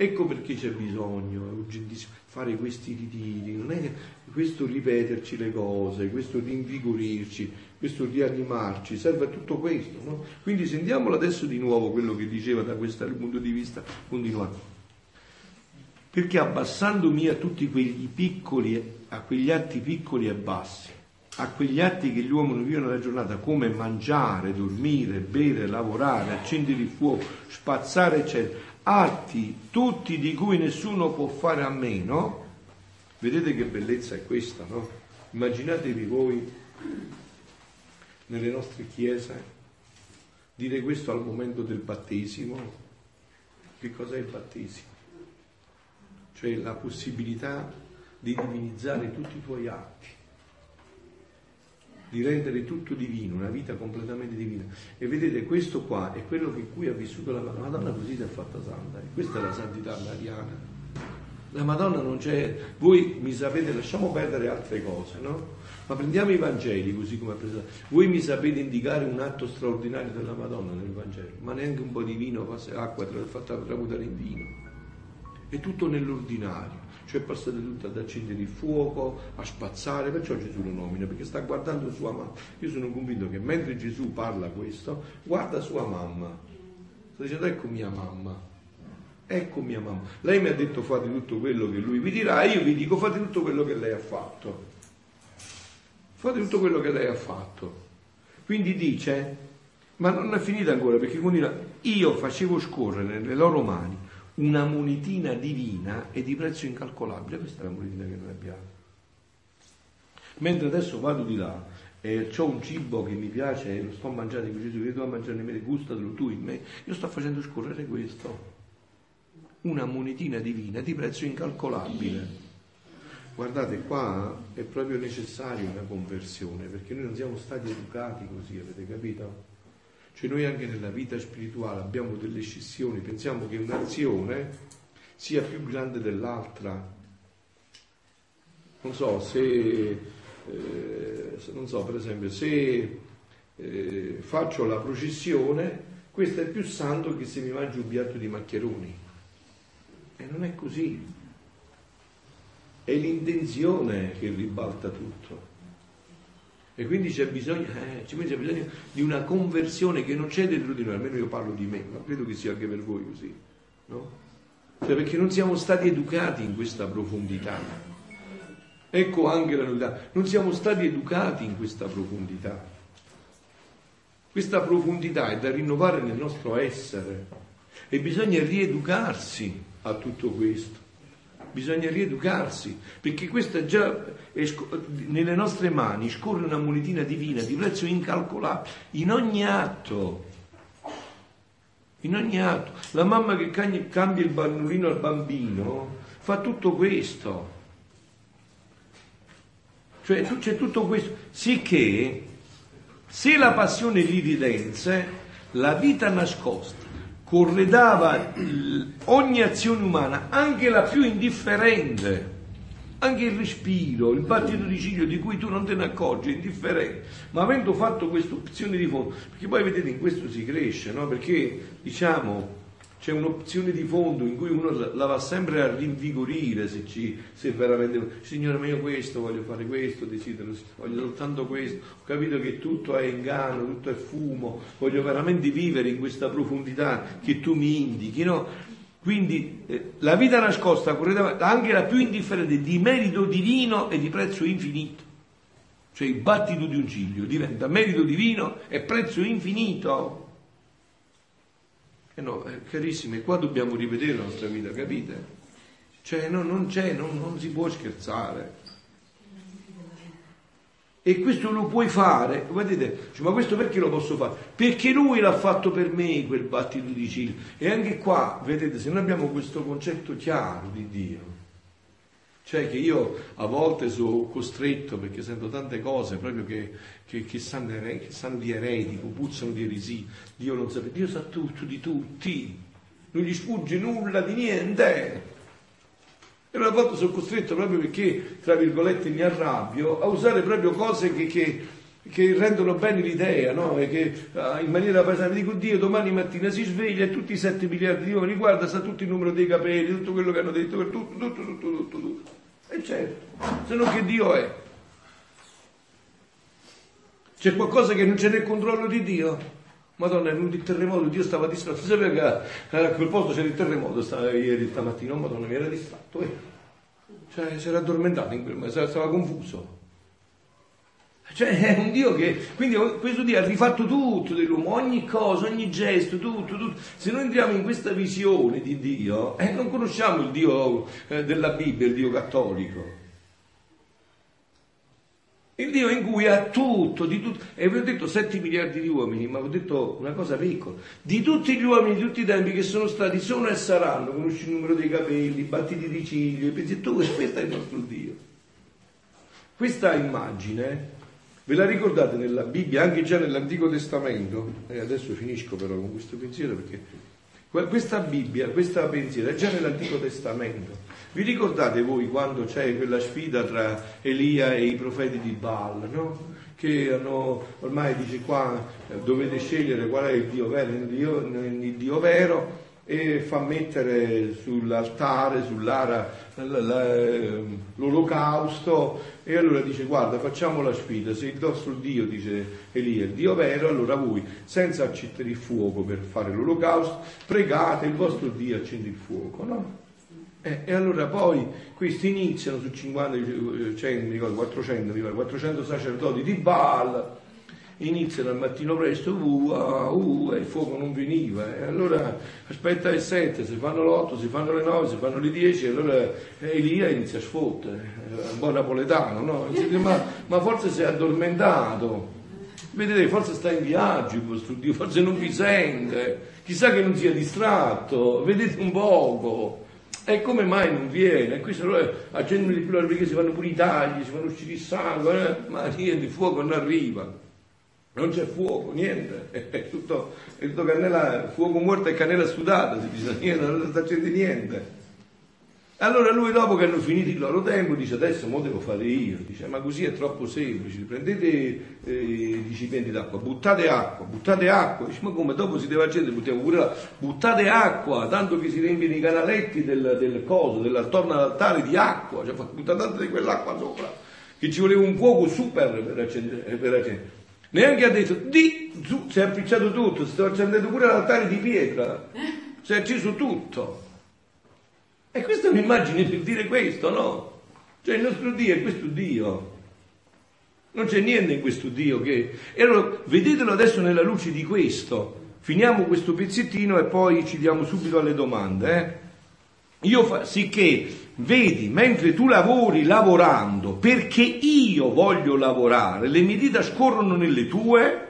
Ecco perché c'è bisogno, urgentissimo, fare questi ritiri, non è questo ripeterci le cose, questo rinvigorirci, questo rianimarci, serve a tutto questo. No? Quindi sentiamolo adesso di nuovo quello che diceva da questo punto di vista continuato. Perché abbassandomi a tutti quegli piccoli, a quegli atti piccoli e bassi, a quegli atti che gli uomini vivono nella giornata, come mangiare, dormire, bere, lavorare, accendere il fuoco, spazzare, eccetera, atti tutti di cui nessuno può fare a meno, vedete che bellezza è questa, no? Immaginatevi voi nelle nostre chiese dire questo al momento del battesimo. Che cos'è il battesimo? Cioè la possibilità di divinizzare tutti i tuoi atti di rendere tutto divino, una vita completamente divina. E vedete, questo qua è quello che qui ha vissuto la Madonna. Così si è fatta santa. E questa è la santità mariana. La Madonna non c'è. Voi mi sapete, lasciamo perdere altre cose, no? Ma prendiamo i Vangeli così come ha preso. Voi mi sapete indicare un atto straordinario della Madonna nel Vangelo, ma neanche un po' di vino, acqua fatta tramutare in vino. È tutto nell'ordinario cioè passate tutto ad accendere il fuoco, a spazzare, perciò Gesù lo nomina, perché sta guardando sua mamma. Io sono convinto che mentre Gesù parla questo, guarda sua mamma. Sta dicendo ecco mia mamma, ecco mia mamma. Lei mi ha detto fate tutto quello che lui vi dirà, io vi dico fate tutto quello che lei ha fatto. fate tutto quello che lei ha fatto. Quindi dice, ma non è finita ancora perché continua, io facevo scorrere nelle loro mani una monetina divina e di prezzo incalcolabile, questa è la monetina che noi abbiamo. Mentre adesso vado di là e ho un cibo che mi piace e lo sto mangiando, dico Gesù, io devo mangiare me, gustatelo tu in me, io sto facendo scorrere questo, una monetina divina di prezzo incalcolabile. Guardate, qua è proprio necessaria una conversione, perché noi non siamo stati educati così, avete capito? Cioè noi anche nella vita spirituale abbiamo delle scissioni, pensiamo che un'azione sia più grande dell'altra. Non so, se, eh, non so, per esempio, se eh, faccio la processione, questo è più santo che se mi mangio un piatto di maccheroni. E non è così è l'intenzione che ribalta tutto. E quindi c'è bisogno, eh, c'è bisogno di una conversione che non c'è dentro di noi, almeno io parlo di me, ma credo che sia anche per voi così, no? Cioè perché non siamo stati educati in questa profondità. Ecco anche la novità, non siamo stati educati in questa profondità. Questa profondità è da rinnovare nel nostro essere e bisogna rieducarsi a tutto questo bisogna rieducarsi, perché questa già nelle nostre mani scorre una monetina divina di prezzo incalcolabile in ogni atto. In ogni atto. La mamma che cambia il bannolino al bambino fa tutto questo. Cioè c'è tutto questo, sicché se la passione gli ridense, la vita nascosta corredava ogni azione umana, anche la più indifferente, anche il respiro, il battito di ciglio di cui tu non te ne accorgi, indifferente, ma avendo fatto questa opzione di fondo, perché poi vedete in questo si cresce, no? perché diciamo c'è un'opzione di fondo in cui uno la va sempre a rinvigorire se, ci, se veramente, Signore mio questo, voglio fare questo, desidero, voglio soltanto questo, ho capito che tutto è inganno, tutto è fumo, voglio veramente vivere in questa profondità che tu mi indichi, no? Quindi eh, la vita nascosta anche la più indifferente di merito divino e di prezzo infinito. Cioè il battito di un ciglio diventa merito divino e prezzo infinito. Eh no, eh, carissimi, qua dobbiamo rivedere la nostra vita, capite? Cioè no, non c'è, non, non si può scherzare. E questo lo puoi fare, vedete, ma questo perché lo posso fare? Perché lui l'ha fatto per me quel battito di ciglio. E anche qua, vedete, se noi abbiamo questo concetto chiaro di Dio, cioè che io a volte sono costretto, perché sento tante cose proprio che, che, che, sanno, che sanno, di eretico, puzzano di eresia. Dio non sa, Dio sa tutto di tutti, non gli sfugge nulla di niente. E una volta sono costretto proprio perché, tra virgolette, mi arrabbio a usare proprio cose che, che, che rendono bene l'idea, no? E che uh, in maniera pesante dico Dio domani mattina si sveglia e tutti i 7 miliardi di uomini, guarda, sa tutto il numero dei capelli, tutto quello che hanno detto, tutto, tutto, tutto, tutto. tutto. E certo, se no che Dio è? C'è qualcosa che non c'è nel controllo di Dio? Madonna, è venuto il terremoto, Dio stava distratto. Sapeva che a quel posto c'era il terremoto stava ieri stamattina, oh, Madonna mi era distratto. Eh. Cioè, si era addormentato in quel momento, stava confuso. Cioè è un Dio che, quindi questo Dio ha rifatto tutto dell'uomo, ogni cosa, ogni gesto, tutto, tutto. Se noi entriamo in questa visione di Dio, eh, non conosciamo il Dio eh, della Bibbia, il Dio cattolico. Il Dio in cui ha tutto, di tutto. E vi ho detto 7 miliardi di uomini, ma vi ho detto una cosa piccola. Di tutti gli uomini di tutti i tempi che sono stati, sono e saranno, conosci il numero dei capelli, i battiti di ciglio, i tu, questo è il nostro Dio. Questa immagine Ve la ricordate nella Bibbia, anche già nell'Antico Testamento? E adesso finisco però con questo pensiero perché questa Bibbia, questa pensiero è già nell'Antico Testamento. Vi ricordate voi quando c'è quella sfida tra Elia e i profeti di Baal, no? Che hanno, ormai dice qua dovete scegliere qual è il Dio vero, il Dio, il Dio vero e fa mettere sull'altare, sull'ara l'olocausto e allora dice guarda facciamo la sfida, se il nostro Dio, dice Elia, il Dio vero, allora voi senza accendere il fuoco per fare l'olocausto, pregate il vostro Dio accende il fuoco, no? Eh, e allora poi questi iniziano su 50, 100, mi ricordo, 400, mi pare, 400 sacerdoti di Baal, iniziano al mattino presto, uh, uh, e il fuoco non veniva. E allora aspetta le 7, si fanno le 8, si fanno le 9, si fanno le 10, e allora Elia inizia a sfottere, un po' napoletano, no? Dice, ma, ma forse si è addormentato. Vedete, forse sta in viaggio vostro Dio, forse non vi sente, chissà che non sia distratto, vedete un poco. E come mai non viene? E questo allora accendono di più la perché si fanno pure i tagli, si fanno uscire il sangue, eh? ma niente, il fuoco non arriva. Non c'è fuoco, niente, è tutto, è tutto cannella, fuoco morto e cannella sudata, si dice, niente, non sta accendendo niente. Allora lui dopo che hanno finito il loro tempo dice adesso mo devo fare io, dice ma così è troppo semplice, prendete eh, i recipienti d'acqua, buttate acqua, buttate acqua, dice ma come dopo si deve accendere, buttiamo pure là, buttate acqua, tanto che si riempiono i canaletti del, del coso, dell'attorno all'altare di acqua, cioè buttate di quell'acqua sopra, che ci voleva un fuoco super per accendere. Per accendere. Neanche ha detto, di, su, si è appicciato tutto, si stava accendendo pure l'altare di pietra, si è acceso tutto. E questa è un'immagine per dire questo, no? Cioè il nostro Dio è questo Dio. Non c'è niente in questo Dio che... E allora vedetelo adesso nella luce di questo. Finiamo questo pezzettino e poi ci diamo subito alle domande. Eh? Io fa... Sicché, vedi, mentre tu lavori lavorando, perché io voglio lavorare, le mie dita scorrono nelle tue,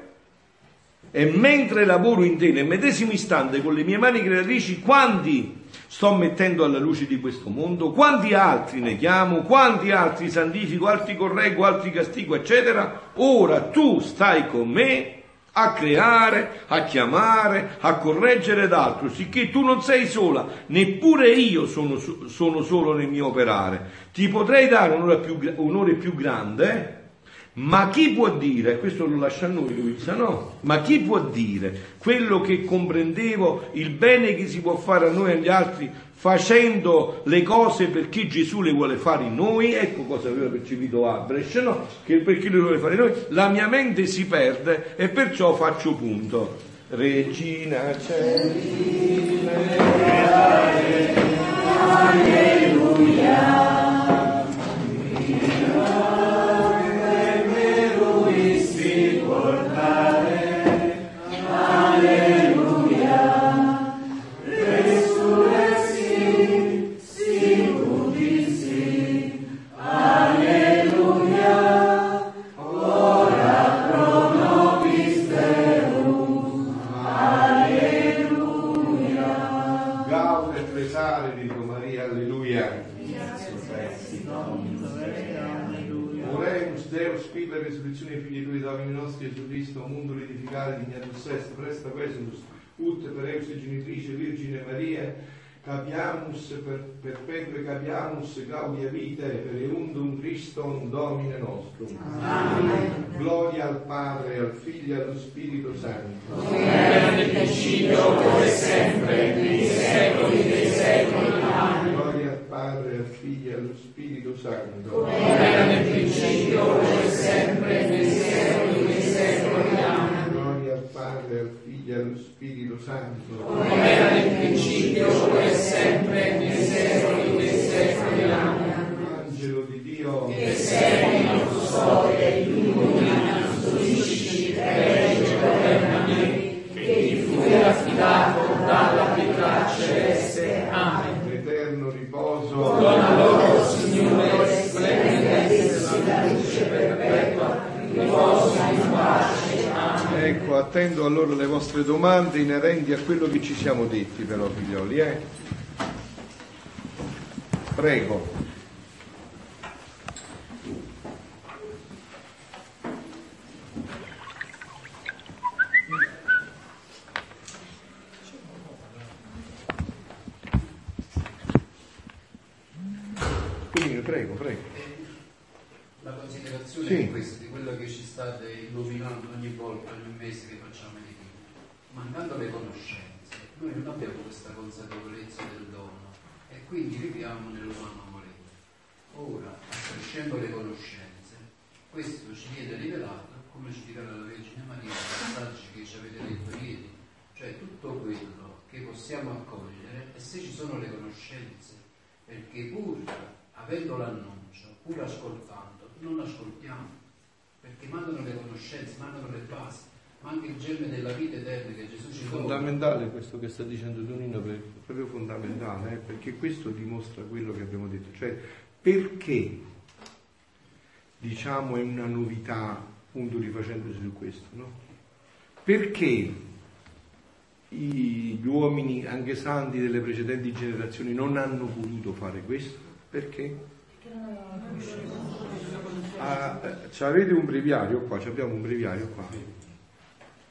e mentre lavoro in te nel medesimo istante con le mie mani creatrici, quanti sto mettendo alla luce di questo mondo? Quanti altri ne chiamo? Quanti altri santifico? Altri correggo? Altri castigo? Eccetera? Ora tu stai con me a creare, a chiamare, a correggere d'altro, sicché tu non sei sola, neppure io sono, sono solo nel mio operare. Ti potrei dare un'ora più, un'ora più grande? Ma chi può dire, questo lo lascia a noi Luisa, no? Ma chi può dire quello che comprendevo, il bene che si può fare a noi e agli altri facendo le cose perché Gesù le vuole fare in noi? Ecco cosa aveva percepito Abresh, no? Che perché le vuole fare in noi? La mia mente si perde e perciò faccio punto. Regina Celina, Alleluia. Capiamus per perpetuo capiamus gaudia vite per eundum Christum Domine nostrum. Amen. Gloria al Padre, al Figlio e allo Spirito Santo. Come era nel principio, ora e sempre, nei secoli dei secoli. Amen. Gloria al Padre, al Figlio e allo Spirito Santo. Come era nel principio, Santo. Come era nel principio, ora e sempre, nei secoli dei secoli. Amen. Angelo di Dio, Che sei la tua storia, illumina, instruisci, regge, governa me, che ti fui affidato dalla pietà celeste. Amen. l'eterno riposo, Dona loro, Signore, splendida e la luce perpetua, riposo in pace. Amen. Ecco, attendo allora le vostre domande inerenti a quello che ci siamo detti però, figlioli, eh? Prego. Quindi, prego, prego. La considerazione Sì. è questa, di quello che ci state illuminando ogni volta, ogni mese che. Mancando le conoscenze, noi non abbiamo questa consapevolezza del dono e quindi viviamo nell'umano amoretto. Ora, accrescendo le conoscenze, questo ci viene rivelato, come ci dirà la Vergine Maria, nei passaggi che ci avete detto ieri, cioè tutto quello che possiamo accogliere e se ci sono le conoscenze perché pur avendo l'annuncio, pur ascoltando, non ascoltiamo, perché mancano le conoscenze, mancano le basi, manca il germe della vita eterna che Gesù ci dona. Fondamentale questo che sta dicendo Tonino, per- proprio fondamentale, eh, perché questo dimostra quello che abbiamo detto, cioè perché diciamo è una novità, appunto rifacendosi su questo, no? Perché gli uomini, anche santi delle precedenti generazioni, non hanno potuto fare questo? Perché? Ah, eh, avete un breviario qua, abbiamo un breviario qua.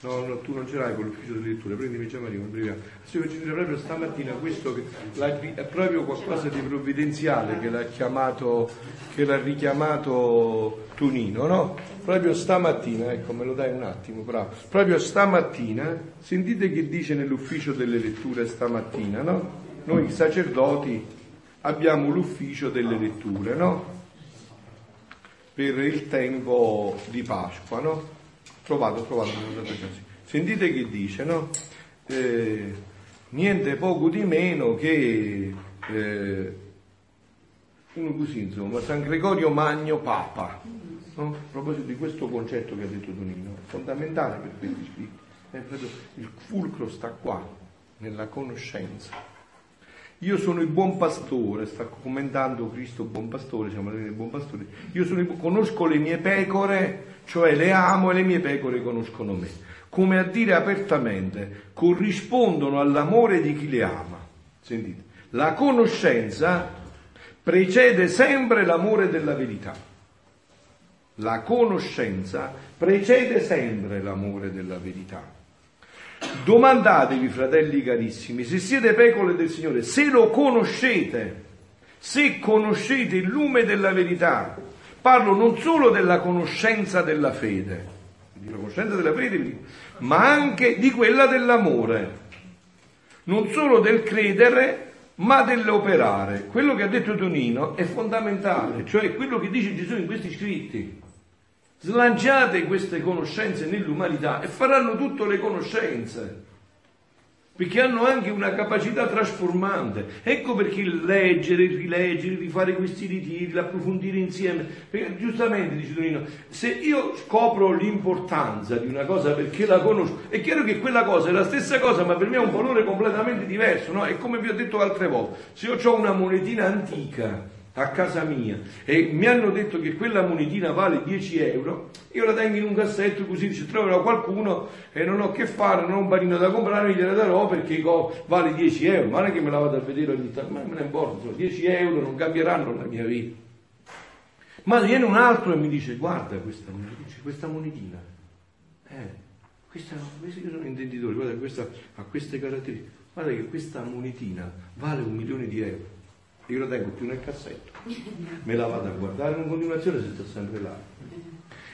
No, no, tu non ce l'hai con l'ufficio delle letture, prendimi già Maria un breviario. Sì, ci proprio stamattina questo che l'ha- è proprio qualcosa di provvidenziale che l'ha chiamato, che l'ha richiamato Tonino, no? Proprio stamattina, ecco, me lo dai un attimo, bravo. Proprio stamattina, sentite che dice nell'ufficio delle letture stamattina, no? Noi sacerdoti abbiamo l'ufficio delle letture, no? per il tempo di Pasqua, no? Lo so. Sentite che dice, no? Eh, niente poco di meno che eh, uno così, insomma, San Gregorio Magno Papa. No? A proposito di questo concetto che ha detto Tonino, fondamentale per questi scritti. Proprio- il fulcro sta qua, nella conoscenza. Io sono il buon pastore, sta commentando Cristo buon pastore, siamo del buon pastore. Io il, conosco le mie pecore, cioè le amo e le mie pecore conoscono me. Come a dire apertamente, corrispondono all'amore di chi le ama. Sentite, la conoscenza precede sempre l'amore della verità. La conoscenza precede sempre l'amore della verità. Domandatevi, fratelli carissimi, se siete pecore del Signore, se lo conoscete, se conoscete il lume della verità. Parlo non solo della conoscenza della fede, di conoscenza della fede, ma anche di quella dell'amore. Non solo del credere, ma dell'operare. Quello che ha detto Tonino è fondamentale, cioè quello che dice Gesù in questi scritti. Slanciate queste conoscenze nell'umanità e faranno tutte le conoscenze, perché hanno anche una capacità trasformante. Ecco perché leggere, il rileggere, il rifare questi ritiri, l'approfondire insieme. Perché giustamente, dice Tonino, se io scopro l'importanza di una cosa perché la conosco, è chiaro che quella cosa è la stessa cosa, ma per me ha un valore completamente diverso, no? È come vi ho detto altre volte, se io ho una monetina antica a casa mia e mi hanno detto che quella monetina vale 10 euro, io la tengo in un cassetto così se troverò qualcuno e non ho che fare, non ho un panino da comprare, gliela darò perché vale 10 euro, ma non è che me la vado a vedere ogni tanto, ma me ne importa, sono 10 euro non cambieranno la mia vita. Ma viene un altro e mi dice guarda questa monetina, questa monetina, eh, questa- io sono intenditore, guarda questa ha queste caratteristiche, guarda che questa monetina vale un milione di euro. Io la tengo più nel cassetto, me la vado a guardare in continuazione se sto sempre là.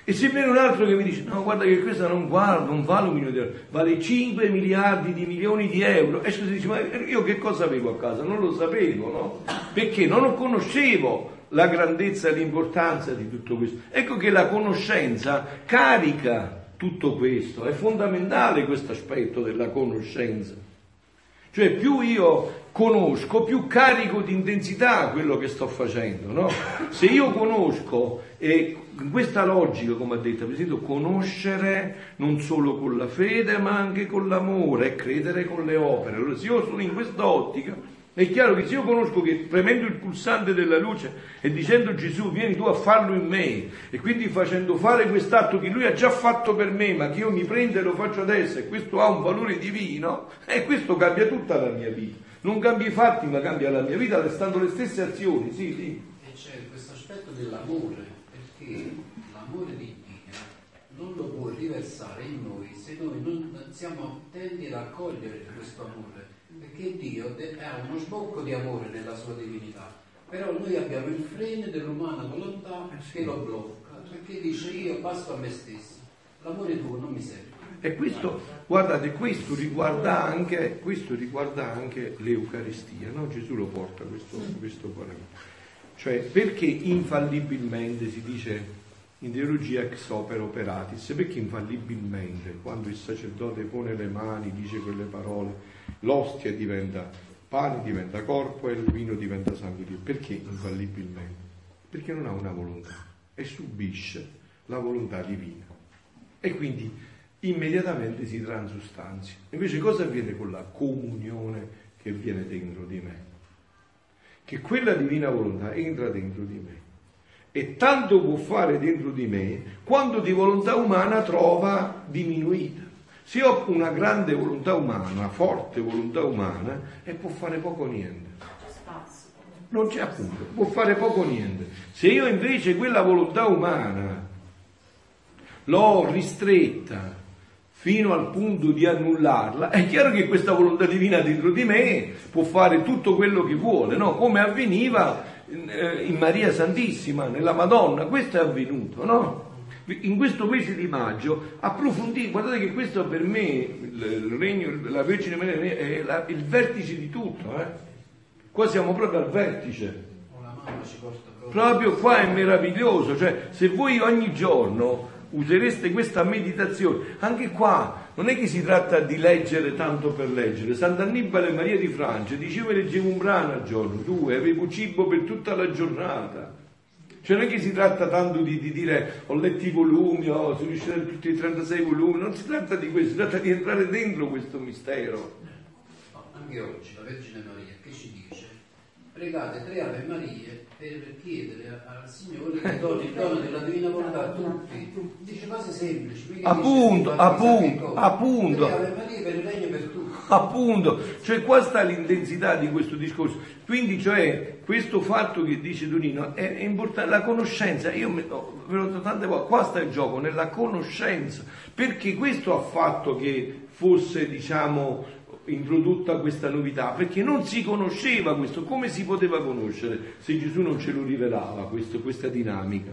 E se viene un altro che mi dice, no, guarda che questa non, vale, non vale un milione di euro, vale 5 miliardi di milioni di euro. E si dice, ma io che cosa avevo a casa? Non lo sapevo, no? Perché non conoscevo la grandezza e l'importanza di tutto questo. Ecco che la conoscenza carica tutto questo, è fondamentale questo aspetto della conoscenza. Cioè più io conosco, più carico di intensità quello che sto facendo, no? Se io conosco, e questa logica, come ha detto, esempio, conoscere non solo con la fede, ma anche con l'amore e credere con le opere. Allora, se io sono in questa ottica, è chiaro che se io conosco che premendo il pulsante della luce e dicendo Gesù vieni tu a farlo in me e quindi facendo fare quest'atto che lui ha già fatto per me ma che io mi prendo e lo faccio adesso e questo ha un valore divino e questo cambia tutta la mia vita. Non cambia i fatti ma cambia la mia vita restando le stesse azioni, sì, sì. E c'è questo aspetto dell'amore, perché l'amore di Dio non lo può riversare in noi se noi non siamo attenti ad accogliere questo amore, perché Dio ha uno sbocco di amore nella sua divinità, però noi abbiamo il freno dell'umana volontà che lo blocca, perché dice io passo a me stesso, l'amore tuo non mi serve. E questo, guardate, questo riguarda anche, questo riguarda anche l'Eucaristia, no? Gesù lo porta questo, questo paragone. Cioè, perché infallibilmente si dice in teologia ex opera operatis? Perché infallibilmente, quando il sacerdote pone le mani, dice quelle parole, l'ostia diventa pane diventa corpo e il vino diventa sangue di Dio. Perché infallibilmente? Perché non ha una volontà e subisce la volontà divina. E quindi immediatamente si transustanzia. Invece cosa avviene con la comunione che viene dentro di me? Che quella divina volontà entra dentro di me e tanto può fare dentro di me quanto di volontà umana trova diminuita. Se ho una grande volontà umana, forte volontà umana, e può fare poco o niente. Non c'è appunto, può fare poco o niente. Se io invece quella volontà umana l'ho ristretta fino al punto di annullarla, è chiaro che questa volontà divina dentro di me può fare tutto quello che vuole, no? come avveniva eh, in Maria Santissima, nella Madonna, questo è avvenuto, no? In questo mese di maggio approfondire, guardate che questo per me, il regno, la Vergine Maria è la, il vertice di tutto, eh? Qua siamo proprio al vertice. Proprio qua è meraviglioso, cioè se voi ogni giorno usereste questa meditazione, anche qua non è che si tratta di leggere tanto per leggere. Sant'Annibale Maria di Francia diceva leggevo un brano al giorno, due, avevo cibo per tutta la giornata. Cioè non è che si tratta tanto di, di dire ho letto i volumi, oh, sono tutti i 36 volumi, non si tratta di questo, si tratta di entrare dentro questo mistero. Anche oggi la Vergine Maria che ci dice pregate tre Ave Marie per chiedere al Signore che doni il dono della divina volontà a tutti. Dice cose semplici. Appunto, dice, appunto, appunto. Ave Maria per il regno per tutti. Appunto, cioè qua sta l'intensità di questo discorso. Quindi, cioè, questo fatto che dice Donino è, è importante, la conoscenza. Io ve l'ho detto tante volte, qua sta il gioco, nella conoscenza. Perché questo ha fatto che fosse, diciamo, introdotta questa novità perché non si conosceva questo, come si poteva conoscere se Gesù non ce lo rivelava questo, questa dinamica?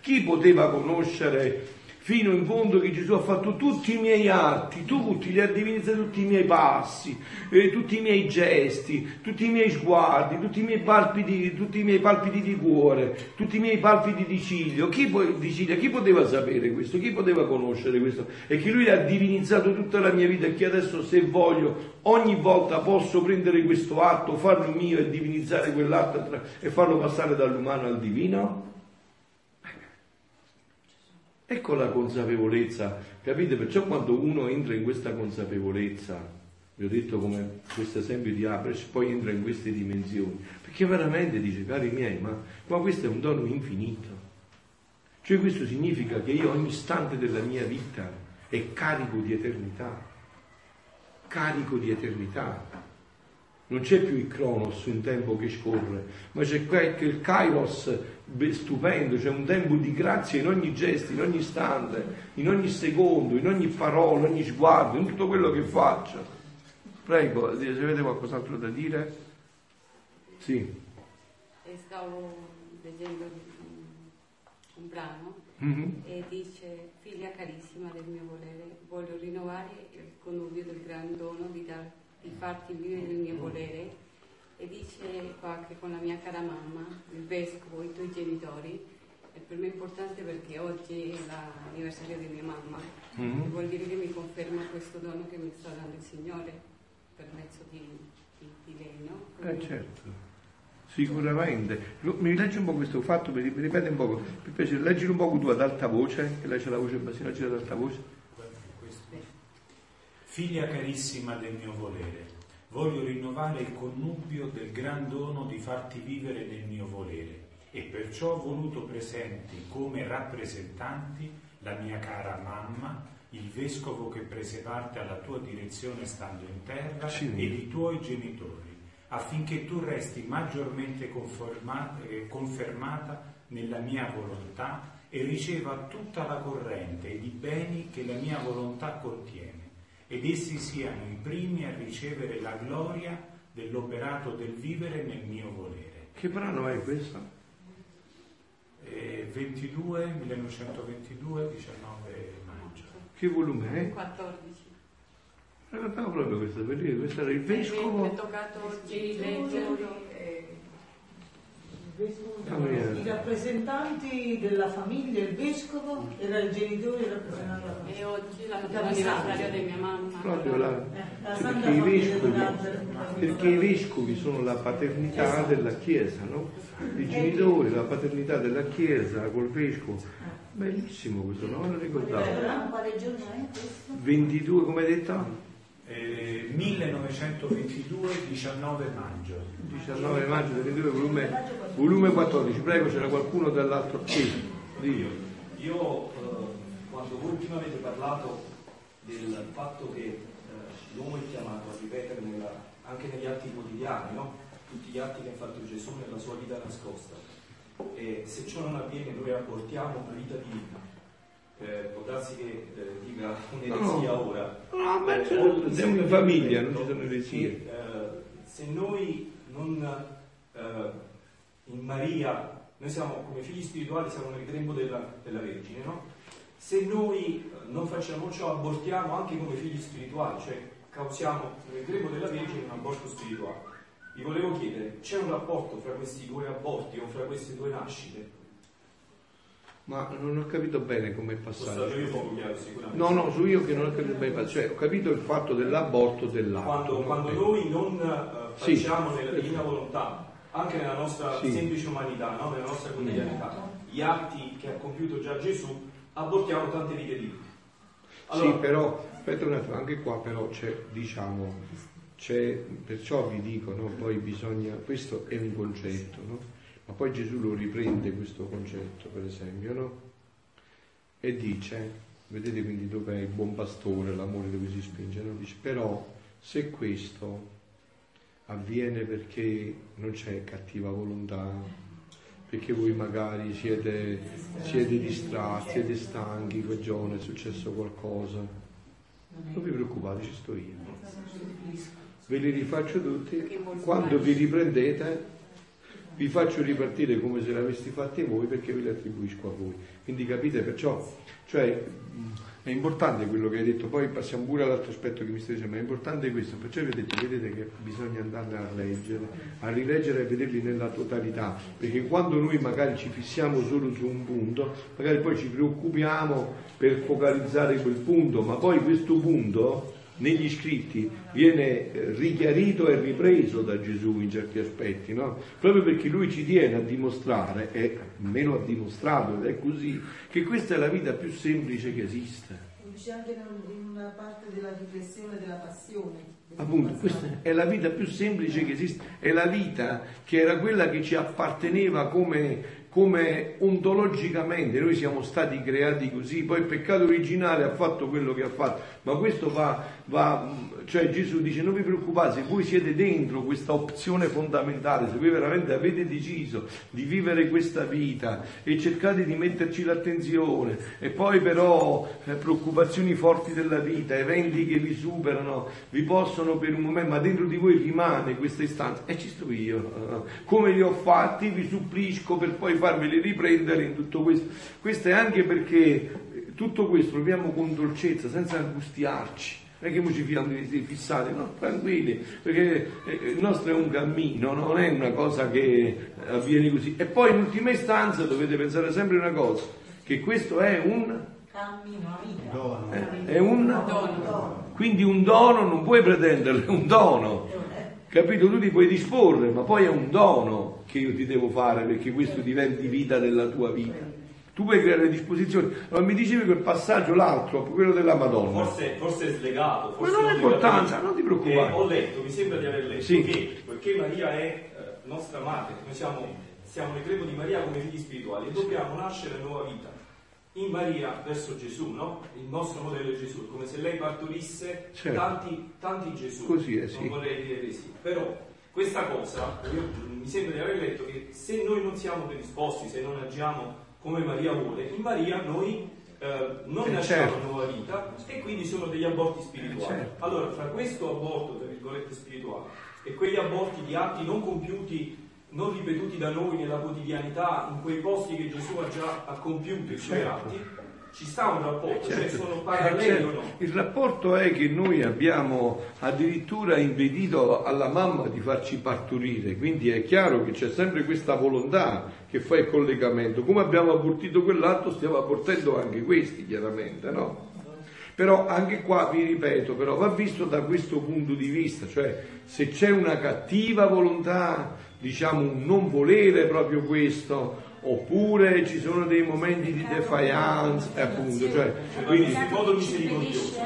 Chi poteva conoscere fino in fondo che Gesù ha fatto tutti i miei atti, tutti, li ha divinizzato tutti i miei passi, eh, tutti i miei gesti, tutti i miei sguardi, tutti i miei palpiti, tutti i miei palpiti di cuore, tutti i miei palpiti di ciglio. Chi, di ciglia, chi poteva sapere questo? Chi poteva conoscere questo? E che lui ha divinizzato tutta la mia vita e che adesso se voglio ogni volta posso prendere questo atto, farlo mio e divinizzare quell'atto e farlo passare dall'umano al divino? Ecco la consapevolezza, capite? Perciò quando uno entra in questa consapevolezza, vi ho detto come questo esempio di Abraham, poi entra in queste dimensioni, perché veramente dice, cari miei, ma, ma questo è un dono infinito. Cioè questo significa che io ogni istante della mia vita è carico di eternità, carico di eternità. Non c'è più il Cronos, un tempo che scorre, ma c'è il Kairos stupendo, c'è un tempo di grazia in ogni gesto, in ogni istante, in ogni secondo, in ogni parola, in ogni sguardo, in tutto quello che faccio. Prego, se avete qualcos'altro da dire? Sì. Stavo leggendo un brano mm-hmm. e dice, figlia carissima del mio volere, voglio rinnovare il connubio del gran dono di darti di farti vivere il mio volere e dice qua che con la mia cara mamma, il vescovo, i tuoi genitori, è per me importante perché oggi è l'anniversario di mia mamma mm-hmm. vuol dire che mi conferma questo dono che mi sta dando il Signore per mezzo di, di, di lei, no? Quindi... Eh certo. Sicuramente. Mi leggi un po' questo fatto, mi ripete un po', per piacere, leggilo un po' tu ad alta voce, che lei c'è la voce bassina, leggi ad alta voce. Figlia carissima del mio volere, voglio rinnovare il connubio del gran dono di farti vivere nel mio volere e perciò ho voluto presenti come rappresentanti la mia cara mamma, il vescovo che prese parte alla tua direzione stando in terra ed i tuoi genitori, affinché tu resti maggiormente eh, confermata nella mia volontà e riceva tutta la corrente ed i beni che la mia volontà contiene ed essi siano i primi a ricevere la gloria dell'operato del vivere nel mio volere. Che brano è questo? Eh, 22, 1922, 19 maggio. Che volume è? 14. Raccontiamo proprio questo, per dire, questo era il vescovo. È toccato oggi leggerlo. Famiglia. I rappresentanti della famiglia, il vescovo era il genitore rappresentante della E famiglia. oggi l'anno anniversario di mia mamma. Proprio la, Eh, la Santa perché, i Famiglia vescovi, perché i vescovi sono la paternità della Chiesa, no? I genitori, la paternità della Chiesa col vescovo. Bellissimo questo, non me lo ricordavo. Quale giorno è questo? 22, come hai detto? Eh, 1922, 19 maggio. 19 maggio 22, volume, volume 14. Prego, c'era qualcuno dall'altro. Sì, Dio. Io, eh, quando voi prima avete parlato del fatto che eh, l'uomo è chiamato a ripetere nella- anche negli atti quotidiani, no? tutti gli atti che ha fatto Gesù nella sua vita nascosta, e se ciò non avviene noi abortiamo una vita divina. Eh, può darsi che eh, dica un'eresia No. ora. No, ma Eh, c'è- o mi siamo in famiglia, non ci sono eresie. eh, se noi non eh, in Maria, noi siamo come figli spirituali, siamo nel grembo della, della Vergine, no? Se noi eh, non facciamo ciò, abortiamo anche come figli spirituali, cioè causiamo nel grembo della Vergine un aborto spirituale. Vi volevo chiedere, c'è un rapporto fra questi due aborti o fra queste due nascite? Ma non ho capito bene come è passato. No, no, su io che non ho capito bene, cioè ho capito il fatto dell'aborto dell'atto. Quando, quando Eh. noi non eh, Sì. facciamo nella divina volontà, anche nella nostra Sì. semplice umanità, no? nella nostra quotidianità, gli atti che ha compiuto già Gesù, abortiamo tante vite di vita. Sì, però, aspetta un attimo, anche qua però c'è, diciamo, c'è, perciò vi dico, no, poi bisogna, questo è un concetto, no? Ma poi Gesù lo riprende questo concetto, per esempio, no? E dice, vedete quindi dov'è il buon pastore, l'amore dove si spinge, no? Dice, però se questo avviene perché non c'è cattiva volontà, perché voi magari siete, siete distratti, siete stanchi, quel giorno è successo qualcosa. Non vi preoccupate, ci sto io. Ve li rifaccio tutti. Quando vi riprendete, vi faccio ripartire come se l'avessi fatti voi perché ve li attribuisco a voi. Quindi capite perciò, cioè è importante quello che hai detto, poi passiamo pure all'altro aspetto che mi stai dicendo, ma è importante questo, perciò vi ho detto, vedete che bisogna andarne a leggere, a rileggere e vederli nella totalità, perché quando noi magari ci fissiamo solo su un punto, magari poi ci preoccupiamo per focalizzare quel punto, ma poi questo punto negli scritti viene eh, richiarito e ripreso da Gesù in certi aspetti, no? proprio perché lui ci tiene a dimostrare, e me lo ha dimostrato ed è così, che questa è la vita più semplice che esiste. C'è anche in una parte della riflessione della passione. Appunto, questa è la vita più semplice che esiste, è la vita che era quella che ci apparteneva come, come ontologicamente, noi siamo stati creati così, poi il peccato originale ha fatto quello che ha fatto, ma questo va, va cioè Gesù dice non vi preoccupate, se voi siete dentro questa opzione fondamentale, se voi veramente avete deciso di vivere questa vita e cercate di metterci l'attenzione e poi però eh, preoccupazioni forti della vita, eventi che vi superano, vi possono per un momento, ma dentro di voi rimane questa istanza e ci sto io, eh, come li ho fatti vi supplisco per poi farveli riprendere in tutto questo. Questo è anche perché tutto questo lo viviamo con dolcezza, senza angustiarci. Non è che noi ci fiamo fissati, no, tranquilli, perché eh, il nostro è un cammino, non è una cosa che avviene così. E poi in ultima istanza dovete pensare sempre una cosa, che questo è un Cammino vita. eh, è un quindi un dono non puoi pretenderlo, è un dono. Capito? Tu ti puoi disporre, ma poi è un dono che io ti devo fare perché questo diventi vita della tua vita. Tu puoi creare le disposizioni. Allora mi dicevi quel passaggio, l'altro, quello della Madonna. Forse, forse è slegato. Ma Forse non ha importanza, non ti preoccupare. Eh, ho letto, mi sembra di aver letto Sì. che poiché Maria è eh, nostra madre, noi siamo, siamo nel greco di Maria come figli spirituali e dobbiamo nascere nuova vita in Maria verso Gesù, no? Il nostro modello è Gesù, come se lei partorisse Certo. tanti, tanti Gesù. Così è, sì. Non vorrei dire di sì. Però questa cosa, io, mi sembra di aver letto che se noi non siamo predisposti, se non agiamo come Maria vuole, in Maria noi eh, non Eh, nasciamo certo. nuova vita e quindi sono degli aborti spirituali. Eh, certo. Allora, fra questo aborto, tra virgolette, spirituale e quegli aborti di atti non compiuti, non ripetuti da noi nella quotidianità, in quei posti che Gesù ha già ha compiuto i suoi Certo. atti, ci sta un rapporto, cioè Certo. sono Eh, paralleli certo. o no? Il rapporto è che noi abbiamo addirittura impedito alla mamma di farci partorire, quindi è chiaro che c'è sempre questa volontà che fa il collegamento. Come abbiamo abortito quell'altro, stiamo abortendo anche questi, chiaramente, no? Però anche qua vi ripeto, però va visto da questo punto di vista, cioè se c'è una cattiva volontà, diciamo un non volere proprio questo, oppure ci sono dei momenti di defiance, eh, appunto, cioè, quindi visto in modo misericordioso.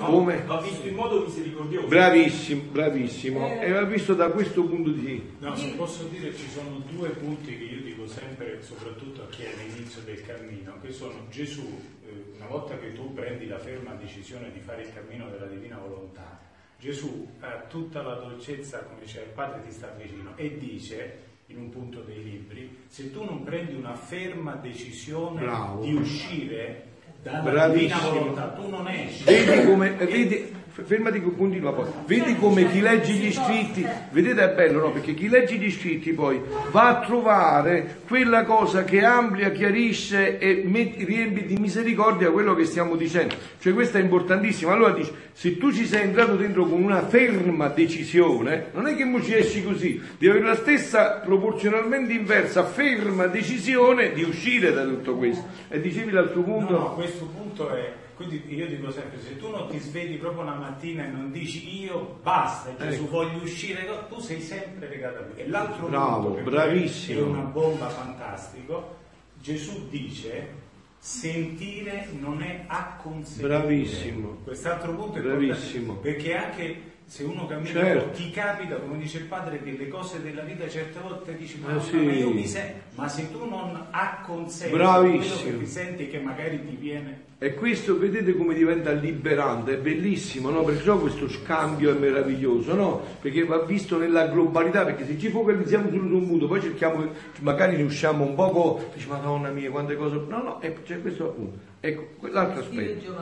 No? Come? Va visto in modo misericordioso. bravissimo, bravissimo, e va visto da questo punto di vista. No, se posso dire ci sono due punti che io dico sempre, soprattutto a chi è all'inizio del cammino, che sono Gesù, eh, una volta che tu prendi la ferma decisione di fare il cammino della divina volontà, Gesù ha tutta la dolcezza, come dice il Padre ti sta vicino, e dice in un punto dei libri, se tu non prendi una ferma decisione Bravo. di uscire Bravissimo. divina volontà, tu non esci. Vedi come, vedi, fermati, continua poi, vedi come chi legge gli scritti, vedete è bello no? Perché chi legge gli scritti poi va a trovare quella cosa che amplia, chiarisce e met- riempie di misericordia quello che stiamo dicendo. Cioè questo è importantissimo. Allora dice, se tu ci sei entrato dentro con una ferma decisione, non è che mo ci esci così, devi avere la stessa proporzionalmente inversa, ferma decisione di uscire da tutto questo. E dicevi l'altro punto... No, no, questo punto è, quindi io dico sempre, se tu non ti svegli proprio una mattina e non dici io basta, Gesù Ecco. voglio uscire, tu sei sempre legato a lui. E l'altro Bravo, punto, bravissimo. è una bomba fantastico, Gesù dice sentire non è acconsentire. Bravissimo. Quest'altro punto è Bravissimo. perché anche se uno cammina Certo. ti capita, come dice il padre, che le cose della vita certe volte dici ma, Eh sì. ma io mi sento, ma se tu non acconsenti quello che ti senti che magari ti viene E questo vedete come diventa liberante, è bellissimo, no? Perciò questo scambio è meraviglioso, no? Perché va visto nella globalità, perché se ci focalizziamo solo su un punto, poi cerchiamo, magari ne usciamo un poco, dici madonna mia, quante cose. No, no, ecco, c'è questo appunto. Ecco, l'altro aspetto.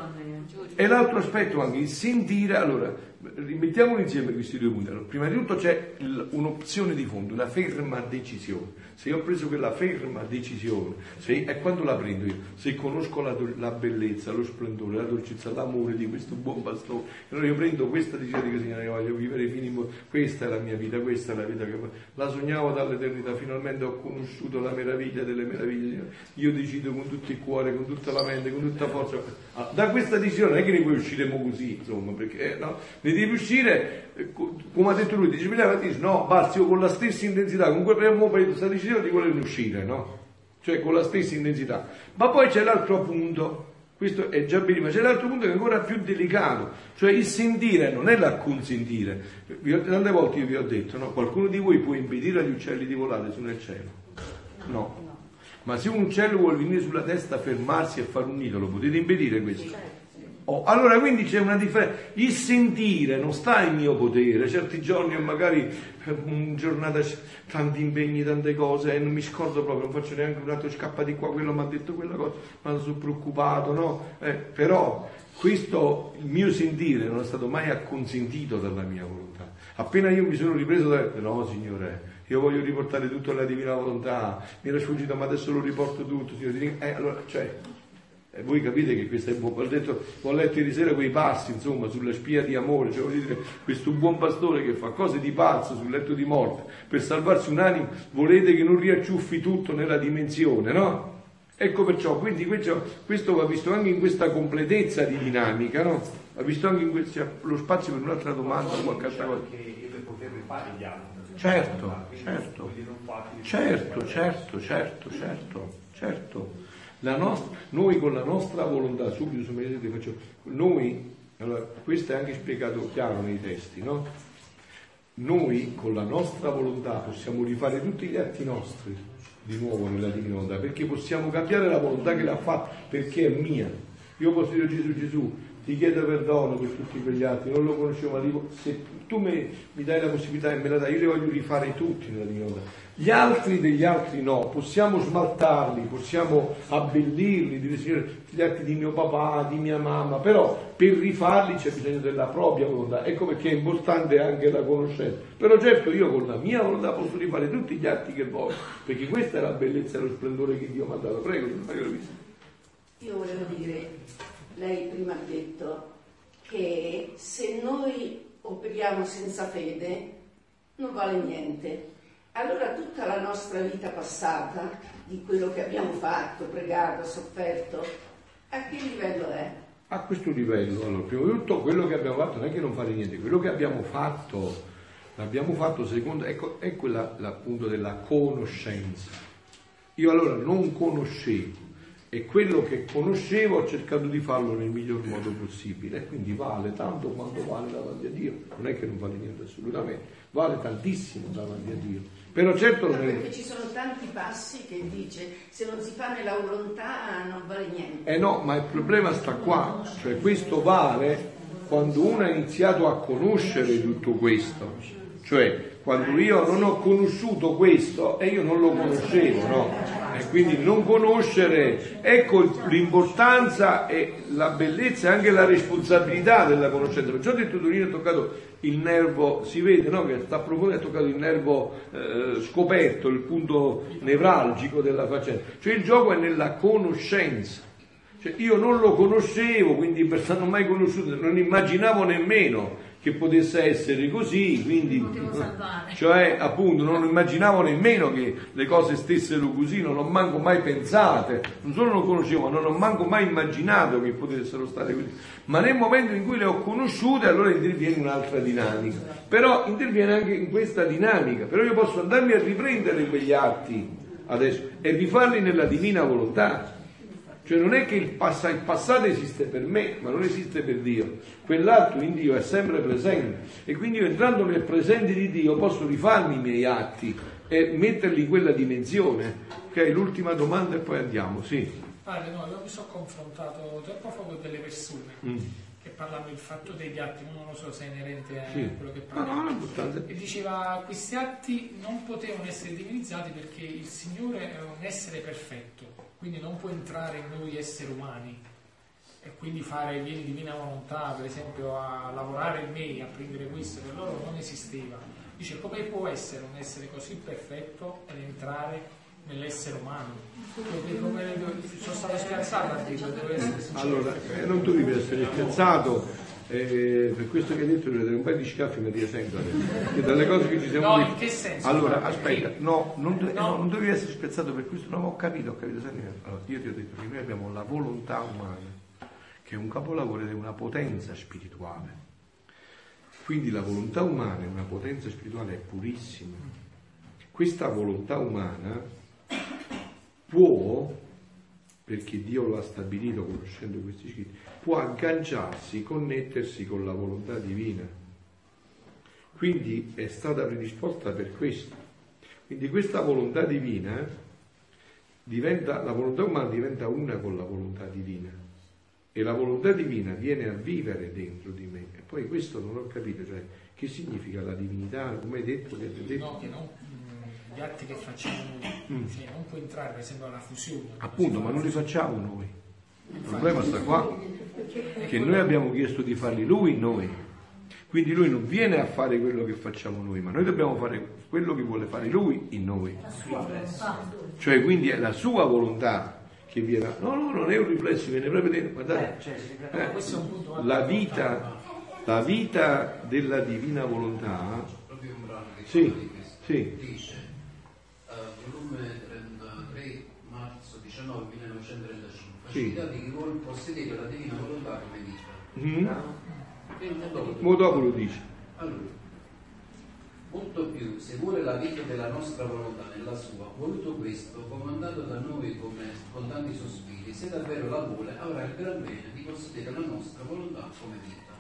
E l'altro aspetto anche, il sentire, allora, rimettiamolo insieme questi due punti. Allora, prima di tutto c'è un'opzione di fondo, una ferma decisione. Se io ho preso quella ferma decisione, se, e quando la prendo io? Se conosco la, la bellezza, lo splendore, la dolcezza, l'amore di questo buon pastore, allora io prendo questa decisione che Signore, io voglio vivere fino in mo- questa è la mia vita, questa è la vita che la sognavo dall'eternità, finalmente ho conosciuto la meraviglia delle meraviglie. Signore. Io decido con tutto il cuore, con tutta la mente, con tutta forza. Ah, Da questa decisione non è che ne puoi uscire così, insomma, perché eh, no, ne devi uscire, eh, co- come ha detto lui, dice, no, basta, io con la stessa intensità, con quel primo prendo questa decisione di voler uscire, no? Cioè con la stessa intensità. Ma poi c'è l'altro punto, questo è già benissimo, ma c'è l'altro punto che è ancora più delicato, cioè il sentire non è l'acconsentire. Tante volte io vi ho detto, no? qualcuno di voi può impedire agli uccelli di volare su nel cielo? No. Ma se un uccello vuole venire sulla testa, fermarsi e fare un nido, lo potete impedire questo? Oh, allora quindi c'è una differenza. Il sentire non sta in mio potere. Certi giorni ho magari eh, una giornata tanti impegni, tante cose e non mi scordo proprio, non faccio neanche un altro scappa di qua, quello mi ha detto quella cosa, ma sono preoccupato, no? Eh, però questo il mio sentire non è stato mai acconsentito dalla mia volontà. Appena io mi sono ripreso da no signore, io voglio riportare tutto alla divina volontà, mi era sfuggito ma adesso lo riporto tutto, signore. Eh, allora, cioè, e voi capite che questo è buono. Ho detto, ho letto ieri sera quei passi, insomma, sulla spia di amore, cioè voglio dire, questo buon pastore che fa cose di pazzo sul letto di morte per salvarsi un'anima, volete che non riacciuffi tutto nella dimensione, no? Ecco perciò, quindi questo, questo va visto anche in questa completezza di dinamica, no? Va visto anche in questo, lo spazio per un'altra domanda, qualche altra cosa. Gli altri. Certo, certo. Quelli non fatti. Certo, certo, certo, certo, certo. La nostra, noi con la nostra volontà, subito se mi vedete faccio, noi, allora, questo è anche spiegato chiaro nei testi, no? Noi con la nostra volontà possiamo rifare tutti gli atti nostri di nuovo nella divina volontà, perché possiamo cambiare la volontà che l'ha fatta, perché è mia. Io posso dire Gesù, Gesù, ti chiedo perdono per tutti quegli atti, non lo conoscevo, ma dico, se tu me- mi dai la possibilità e me la dai, io li voglio rifare tutti nella volontà. Gli altri degli altri no, possiamo smaltarli, possiamo abbellirli, dire Signore, gli atti di mio papà, di mia mamma, però per rifarli c'è bisogno della propria volontà. Ecco perché è importante anche la conoscenza. Però certo io con la mia volontà posso rifare tutti gli atti che voglio, perché questa è la bellezza e lo splendore che Dio mi ha dato. Prego, prego, Io volevo dire, lei prima ha detto che se noi operiamo senza fede non vale niente. Allora tutta la nostra vita passata, di quello che abbiamo fatto, pregato, sofferto, a che livello è? A questo livello, allora, prima di tutto quello che abbiamo fatto non è che non fare niente, quello che abbiamo fatto, l'abbiamo fatto secondo, ecco, ecco la, l'appunto della conoscenza. Io allora non conoscevo e quello che conoscevo ho cercato di farlo nel miglior modo possibile, quindi vale tanto quanto vale davanti a Dio, non è che non vale niente assolutamente, vale tantissimo davanti a Dio. Però certo No, non è... perché ci sono tanti passi che dice se non si fa nella volontà non vale niente. Eh no, ma il problema sta qua, cioè questo vale quando uno ha iniziato a conoscere tutto questo, cioè quando io non ho conosciuto questo e io non lo conoscevo, no? E quindi non conoscere, ecco l'importanza e la bellezza e anche la responsabilità della conoscenza. Perciò ho detto Torino ha toccato il nervo, si vede no? che sta approfondendo, ha toccato il nervo eh, scoperto, il punto nevralgico della faccenda. Cioè il gioco è nella conoscenza. Cioè, io non lo conoscevo, quindi non mai conosciuto, non immaginavo nemmeno che potesse essere così, quindi, cioè appunto non immaginavo nemmeno che le cose stessero così, non ho manco mai pensate, non solo non conoscevo, ma non ho manco mai immaginato che potessero stare così, ma nel momento in cui le ho conosciute allora interviene un'altra dinamica, però interviene anche in questa dinamica, però io posso andarmi a riprendere quegli atti adesso e rifarli nella divina volontà. Cioè non è che il, passa- il passato esiste per me, ma non esiste per Dio. Quell'atto in Dio è sempre presente e quindi io entrando nel presente di Dio posso rifarmi i miei atti e metterli in quella dimensione. Ok, l'ultima domanda e poi andiamo, sì. Padre, no, io mi sono confrontato tempo fa con delle persone Mm. che parlavano del fatto degli atti, non lo so se è inerente a Sì. quello che No, no, parla. l'importante E diceva questi atti non potevano essere divinizzati perché il Signore è un essere perfetto, quindi non può entrare in noi esseri umani e quindi fare vieni divina volontà, per esempio a lavorare in me, a prendere questo, per loro non esisteva. Dice come può essere un essere così perfetto ed entrare nell'essere umano? Come sono stato spiazzato a dirlo, devo essere sincero. Allora, eh, non tu devi essere spiazzato, eh, per questo che hai detto dare un paio di schiaffi Maria sempre, che dalle cose che ci siamo No, in che senso? Allora, aspetta, no, non, de- No. no, non devi essere spiazzato per questo, no, ma ho capito, ho capito, sai, allora, io ti ho detto che noi abbiamo la volontà umana, che è un capolavoro ed è una potenza spirituale. Quindi la volontà umana è una potenza spirituale, è purissima. Questa volontà umana può, perché Dio lo ha stabilito conoscendo questi scritti, può agganciarsi, connettersi con la volontà divina. Quindi è stata predisposta per questo. Quindi questa volontà divina diventa, la volontà umana diventa una con la volontà divina e la volontà divina viene a vivere dentro di me. E poi questo non ho capito, cioè che significa la divinità, come hai detto, che hai detto? No, che non, mh, gli atti che facciamo noi, Mm. sì, non può entrare per esempio alla fusione. Appunto, ma non li facciamo noi. Il problema sta qua, che noi abbiamo chiesto di farli lui, noi. Quindi lui non viene a fare quello che facciamo noi, ma noi dobbiamo fare quello che vuole fare lui in noi. Cioè quindi è la sua volontà che viene. No, no, non è un riflesso, viene proprio dentro. Guardate, Cioè, eh, Questo è un punto la vita, la vita della divina volontà. Sì, sì. Dice, eh, volume 33 marzo 19 1935, Sì. facilità di chi vuole possedere la divina volontà come vita. Mm? Dopo- Mo dopo lo dice. Allora, molto più, se vuole la vita della nostra volontà nella sua, voluto questo, comandato da noi come, con tanti sospiri, se davvero la vuole, avrà il gran bene di possedere la nostra volontà come vita.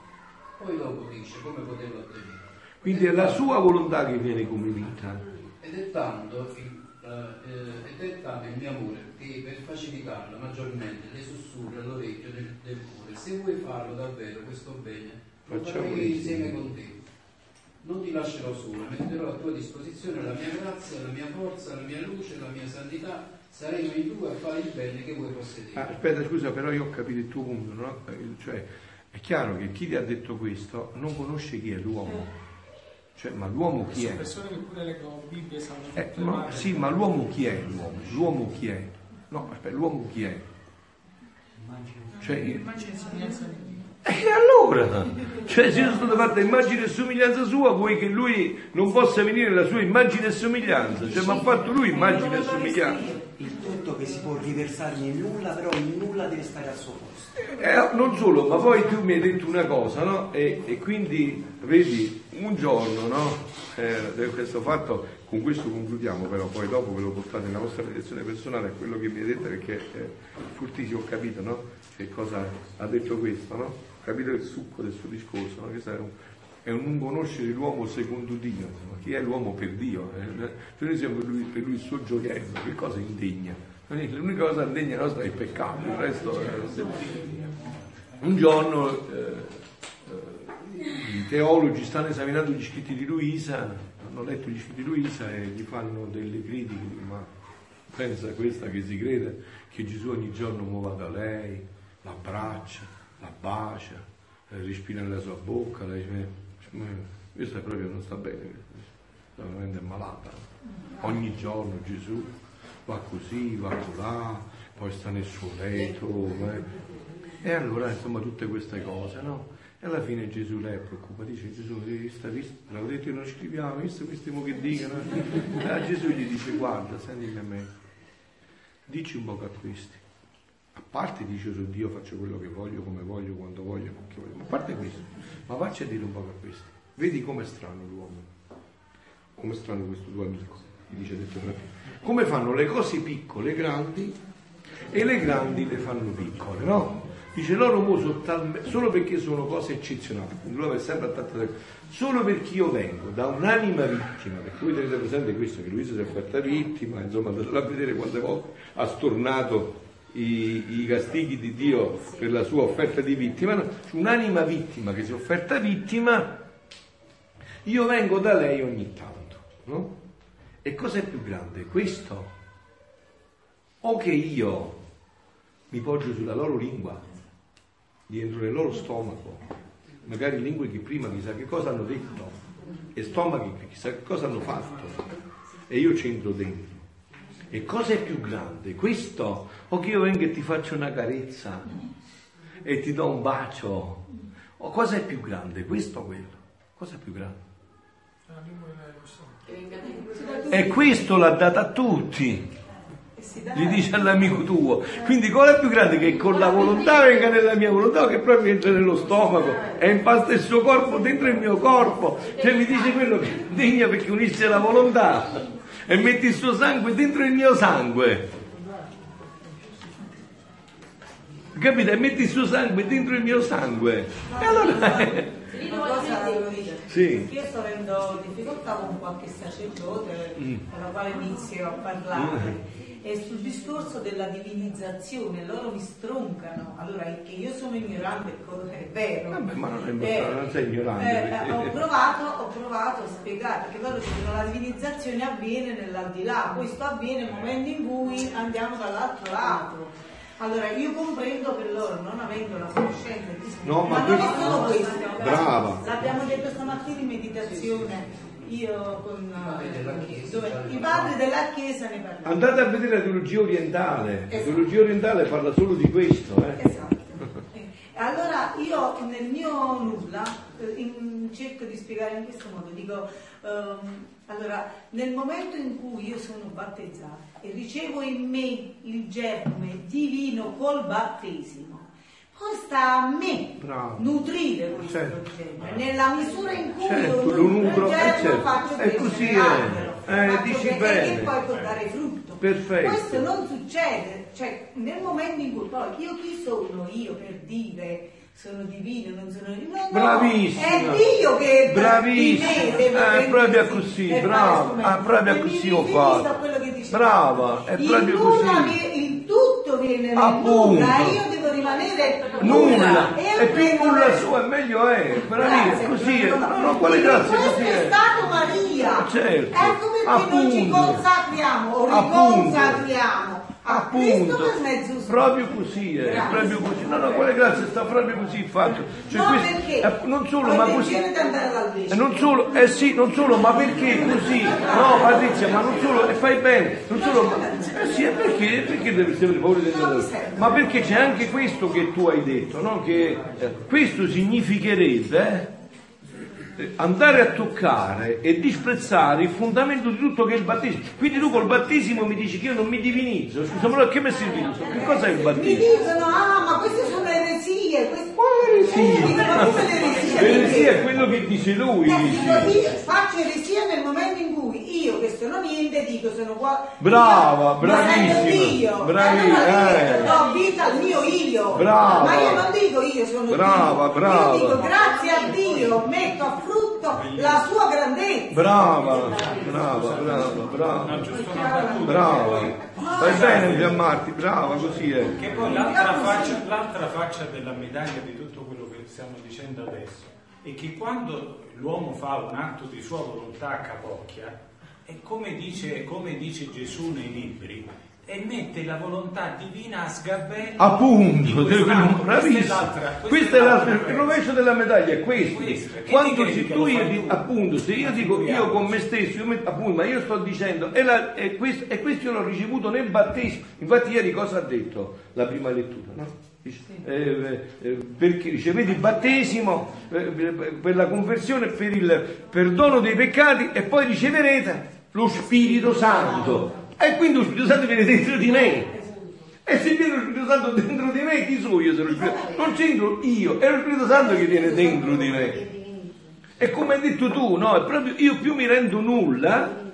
Poi dopo dice come poterlo ottenere. Quindi è la sua volontà che viene come vita. Ed è tanto il, eh, eh, è tanto il mio amore che per facilitarla maggiormente le sussurra all'orecchio del, del cuore. Se vuoi farlo davvero questo bene, lo io insieme. con te. Non ti lascerò sola, metterò a tua disposizione la mia grazia, la mia forza, la mia luce, la mia santità. Saremo in due a fare il bene che vuoi possedere. Ah, aspetta, scusa, però io ho capito il tuo punto, no? Cioè, è chiaro che chi ti ha detto questo non conosce chi è l'uomo. Cioè, ma l'uomo chi è? persone che pure leggono Bibbia, sanno Eh, ma, sì, ma l'uomo chi è l'uomo? L'uomo chi è? No, aspetta, l'uomo chi è? Cioè, Immagine e somiglianza di Dio. e allora? Cioè, se io sono fatta immagine e somiglianza sua, vuoi che lui non possa venire la sua immagine e somiglianza? Cioè, mi ha fatto lui immagine e somiglianza. Il tutto che si può riversare nel nulla, però il nulla deve stare al suo posto. Eh, non solo, ma poi tu mi hai detto una cosa, no? E, e quindi, vedi, un giorno, no? Eh, questo fatto, con questo concludiamo, però poi dopo ve lo portate nella vostra lezione personale, quello che mi hai detto, perché eh, Furtisi ho capito, no? Che cosa ha detto questo, no? Ho capito il succo del suo discorso, no? Questo è un, è un non conoscere l'uomo secondo Dio, insomma. chi è l'uomo per Dio? Eh, noi siamo per lui, per lui il suo gioiello, che cosa indegna? L'unica cosa indegna nostra è il peccato, il resto è... Un giorno eh, eh, i teologi stanno esaminando gli scritti di Luisa, hanno letto gli scritti di Luisa e gli fanno delle critiche, ma pensa questa che si crede che Gesù ogni giorno muova da lei, l'abbraccia, la bacia, eh, respira nella sua bocca, lei "Ma questa proprio non sta bene, sta veramente malata. Ogni giorno Gesù va così, va là, poi sta nel suo letto. eh. E allora insomma tutte queste cose, no? E alla fine Gesù lei è preoccupata, dice Gesù, visto, visto, l'avevo detto che non scriviamo, visto questi mo che dicono. E a Gesù gli dice, guarda, sentimi a me, dici un po' a questi. A parte dice su Dio faccio quello che voglio, come voglio, quando voglio, chi voglio. Ma a parte questo, ma vacci a dire un po' a questi. Vedi com'è strano l'uomo. Com'è strano questo tuo amico, gli dice detto tra Come fanno le cose piccole grandi e le grandi le fanno piccole, no? Dice loro mo sono talme- solo perché sono cose eccezionali, l'uomo è sempre attratto da solo perché io vengo da un'anima vittima, perché voi tenete presente questo, che Luisa si è offerta vittima, insomma, andate a vedere quante volte ha stornato i, i castighi di Dio per la sua offerta di vittima, no? un'anima vittima che si è offerta vittima, io vengo da lei ogni tanto, no? E cosa è più grande? Questo? O che io mi poggio sulla loro lingua, dentro nel loro stomaco, magari lingue che prima chissà che cosa hanno detto, e stomachi che chissà che cosa hanno fatto, e io c'entro dentro. E cosa è più grande? Questo? O che io venga e ti faccio una carezza e ti do un bacio? O cosa è più grande? Questo o quello? Cosa è più grande? E questo l'ha data a tutti. Gli dice all'amico tuo. Quindi qual è più grande che con la volontà venga nella mia volontà che proprio entra nello stomaco e impasta il suo corpo dentro il mio corpo? Cioè mi dice quello che degna perché unisce la volontà e metti il suo sangue dentro il mio sangue. Capite? E metti il suo sangue dentro il mio sangue. E allora... Sì. Io sto avendo difficoltà con qualche sacerdote Mm. con la quale inizio a parlare. E sul discorso della divinizzazione, loro mi stroncano. Allora, è che io sono ignorante, è vero. Vabbè, ma non è Eh, importante, non sei ignorante. eh, ho provato, ho provato a spiegare, perché loro dicono la divinizzazione avviene nell'aldilà, questo avviene nel momento in cui andiamo dall'altro lato. Allora io comprendo che loro non avendo la conoscenza di No, ma non è questo- solo questo. Brava. L'abbiamo detto stamattina in meditazione. Io con eh, Chiesa dove i padri della Chiesa ne parlavano. Andate a vedere la teologia orientale. La Esatto. teologia orientale parla solo di questo. Eh. Esatto. Eh, Allora io nel mio nulla eh, in- cerco di spiegare in questo modo, dico, ehm, allora nel momento in cui io sono battezzata e ricevo in me il germe divino col battesimo, poi sta a me Bravo. nutrire questo Certo. germe, nella misura in cui Certo, io lo nutro il eh, germe certo. faccio E così è. Eh, faccio dici crescere bene. e poi può dare frutto. Perfetto. Questo non succede, cioè nel momento in cui poi io chi sono io per dire sono divino, non sono divino, no, no, Bravissima. è Dio che Bravissima. di me Eh, prendersi proprio così, brava. Ah, proprio E mi così ho fatto. Brava, è proprio così. vie- il tutto viene nel Appunto. nulla io devo rimanere Nulla. e E più nulla e meglio è. Bravissima, così è. no, quale questo così è è. stato Maria. Certo. Ecco perché noi ci Appunto. consacriamo o Appunto. riconsacriamo Appunto, proprio così, Grazie. proprio così. No, no, quelle grazie sta proprio così fatto. Cioè, no, questo- perché eh, non solo, ma così. E vescovo. non solo, eh sì, non solo, ma perché così? No, Patrizia, ma non solo, e fai bene, non solo, ma, eh sì, perché, perché dovresti avere paura andare? Ma perché c'è anche questo che tu hai detto, no? Che eh, questo significherebbe eh, andare a toccare e disprezzare il fondamento di tutto che è il battesimo. Quindi tu col battesimo mi dici che io non mi divinizzo, scusa, ma che mi è servito? Che cosa è il Mi battesimo? dicono, ah, ma queste sono eresie. Queste... Quale eresia? Eh? L'eresia è quello che dice lui. Eh, dico, faccio eresia nel momento in cui io che sono niente dico sono qua. Brava, bravissima, Dio. bravi- Allora eh. do vita al mio io. Brava. Ma io non dico io sono Brava, Dio. brava. Io dico grazie a Dio metto a frutto la sua grandezza. Brava, brava, brava, brava, brava. Fai bene Gianmarti, brava, così è. Che poi l'altra faccia, l'altra faccia della medaglia di tutto quello che stiamo dicendo adesso è che quando l'uomo fa un atto di sua volontà a capocchia, è come dice, come dice Gesù nei libri, e mette la volontà divina a sgabello. Appunto, bravissimo. Questa è l'altra. Questo è l'altro, il rovescio della medaglia è questo. Questo, Quando se che tu, io appunto, se io dico io con me stesso, io met- appunto, ma io sto dicendo, e, la- e questo, e questo io l'ho ricevuto nel battesimo. Infatti ieri cosa ha detto la prima lettura? no? Dice, eh, eh, perché ricevete il battesimo eh, per la conversione, per il perdono dei peccati e poi riceverete lo Spirito Santo. E quindi lo Spirito Santo viene dentro di me. E se viene lo Spirito Santo dentro di me, chi sono io? Se lo Spirito- Non c'entro io, è lo Spirito Santo che viene dentro di me. E come hai detto tu, no? Proprio io più mi rendo nulla,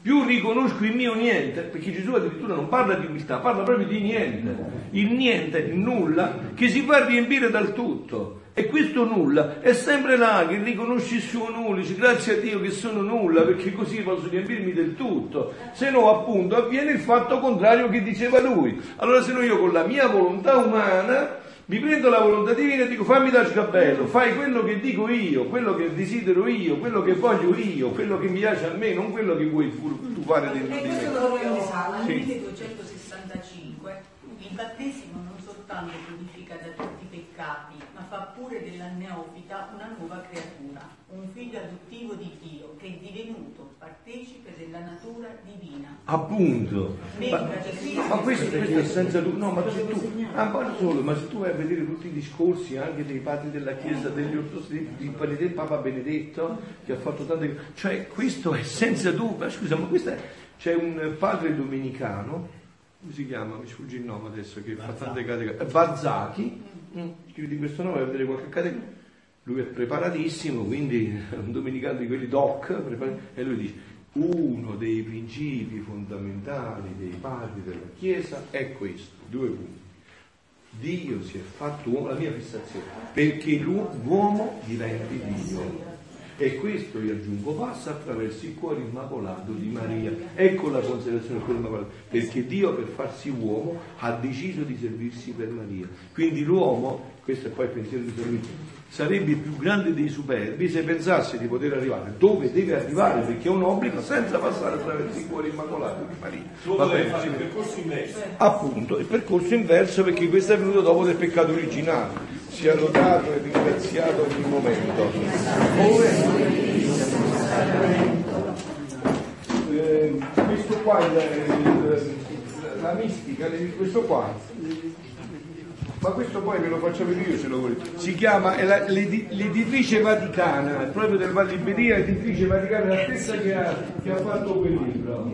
più riconosco il mio niente, perché Gesù addirittura non parla di umiltà, parla proprio di niente. Il niente, il nulla, che si fa riempire dal tutto. E questo nulla è sempre là che riconosce il suo nulla, dice grazie a Dio che sono nulla, perché così posso riempirmi del tutto. Se no, appunto, avviene il fatto contrario che diceva lui. Allora, se no io con la mia volontà umana mi prendo la volontà divina e dico fammi da scappello, fai quello che dico io, quello che desidero io, quello che voglio io, quello che mi piace a me, non quello che vuoi tu, fare dentro E di questo me. lo troviamo al Sì. 1265. Il battesimo non soltanto neofita una nuova creatura, un figlio adottivo di Dio che è divenuto partecipe della natura divina. Appunto. Ma, ma questo, questo è senza dubbio. No, ma se tu, ah, solo, ma se tu vai a vedere tutti i discorsi anche dei padri della Chiesa, degli ortodossi, del Papa Benedetto, che ha fatto tante cose, cioè questo è senza dubbio. Scusa, ma questo è, c'è un padre domenicano, come si chiama? Mi sfugge il nome adesso, che fa tante catechesi. Barzaki, mm, scrivi questo nome a vedere qualche catechesi. Lui è preparatissimo, quindi un domenicano di quelli doc, e lui dice uno dei principi fondamentali dei padri della Chiesa è questo, due punti. Dio si è fatto uomo, la mia fissazione, perché l'u- l'uomo diventi Dio. E questo, io aggiungo, passa attraverso il cuore immacolato di Maria. Ecco la considerazione del cuore immacolato. Perché Dio per farsi uomo ha deciso di servirsi per Maria. Quindi l'uomo, questo è poi il pensiero di San sarebbe il più grande dei superbi se pensasse di poter arrivare dove deve arrivare, perché è un obbligo senza passare attraverso il cuore immacolato di Maria. Va bene, fare il percorso inverso. Appunto, il percorso inverso perché questo è venuto dopo del peccato originale. Sia lodato e ringraziato ogni momento. Eh, questo qua, il- il- la mistica, questo qua, ma questo poi ve lo faccio vedere io se lo volete. Si chiama l'editrice vaticana, proprio del Val Liberia, l'editrice vaticana, la stessa che ha, che ha fatto quel libro.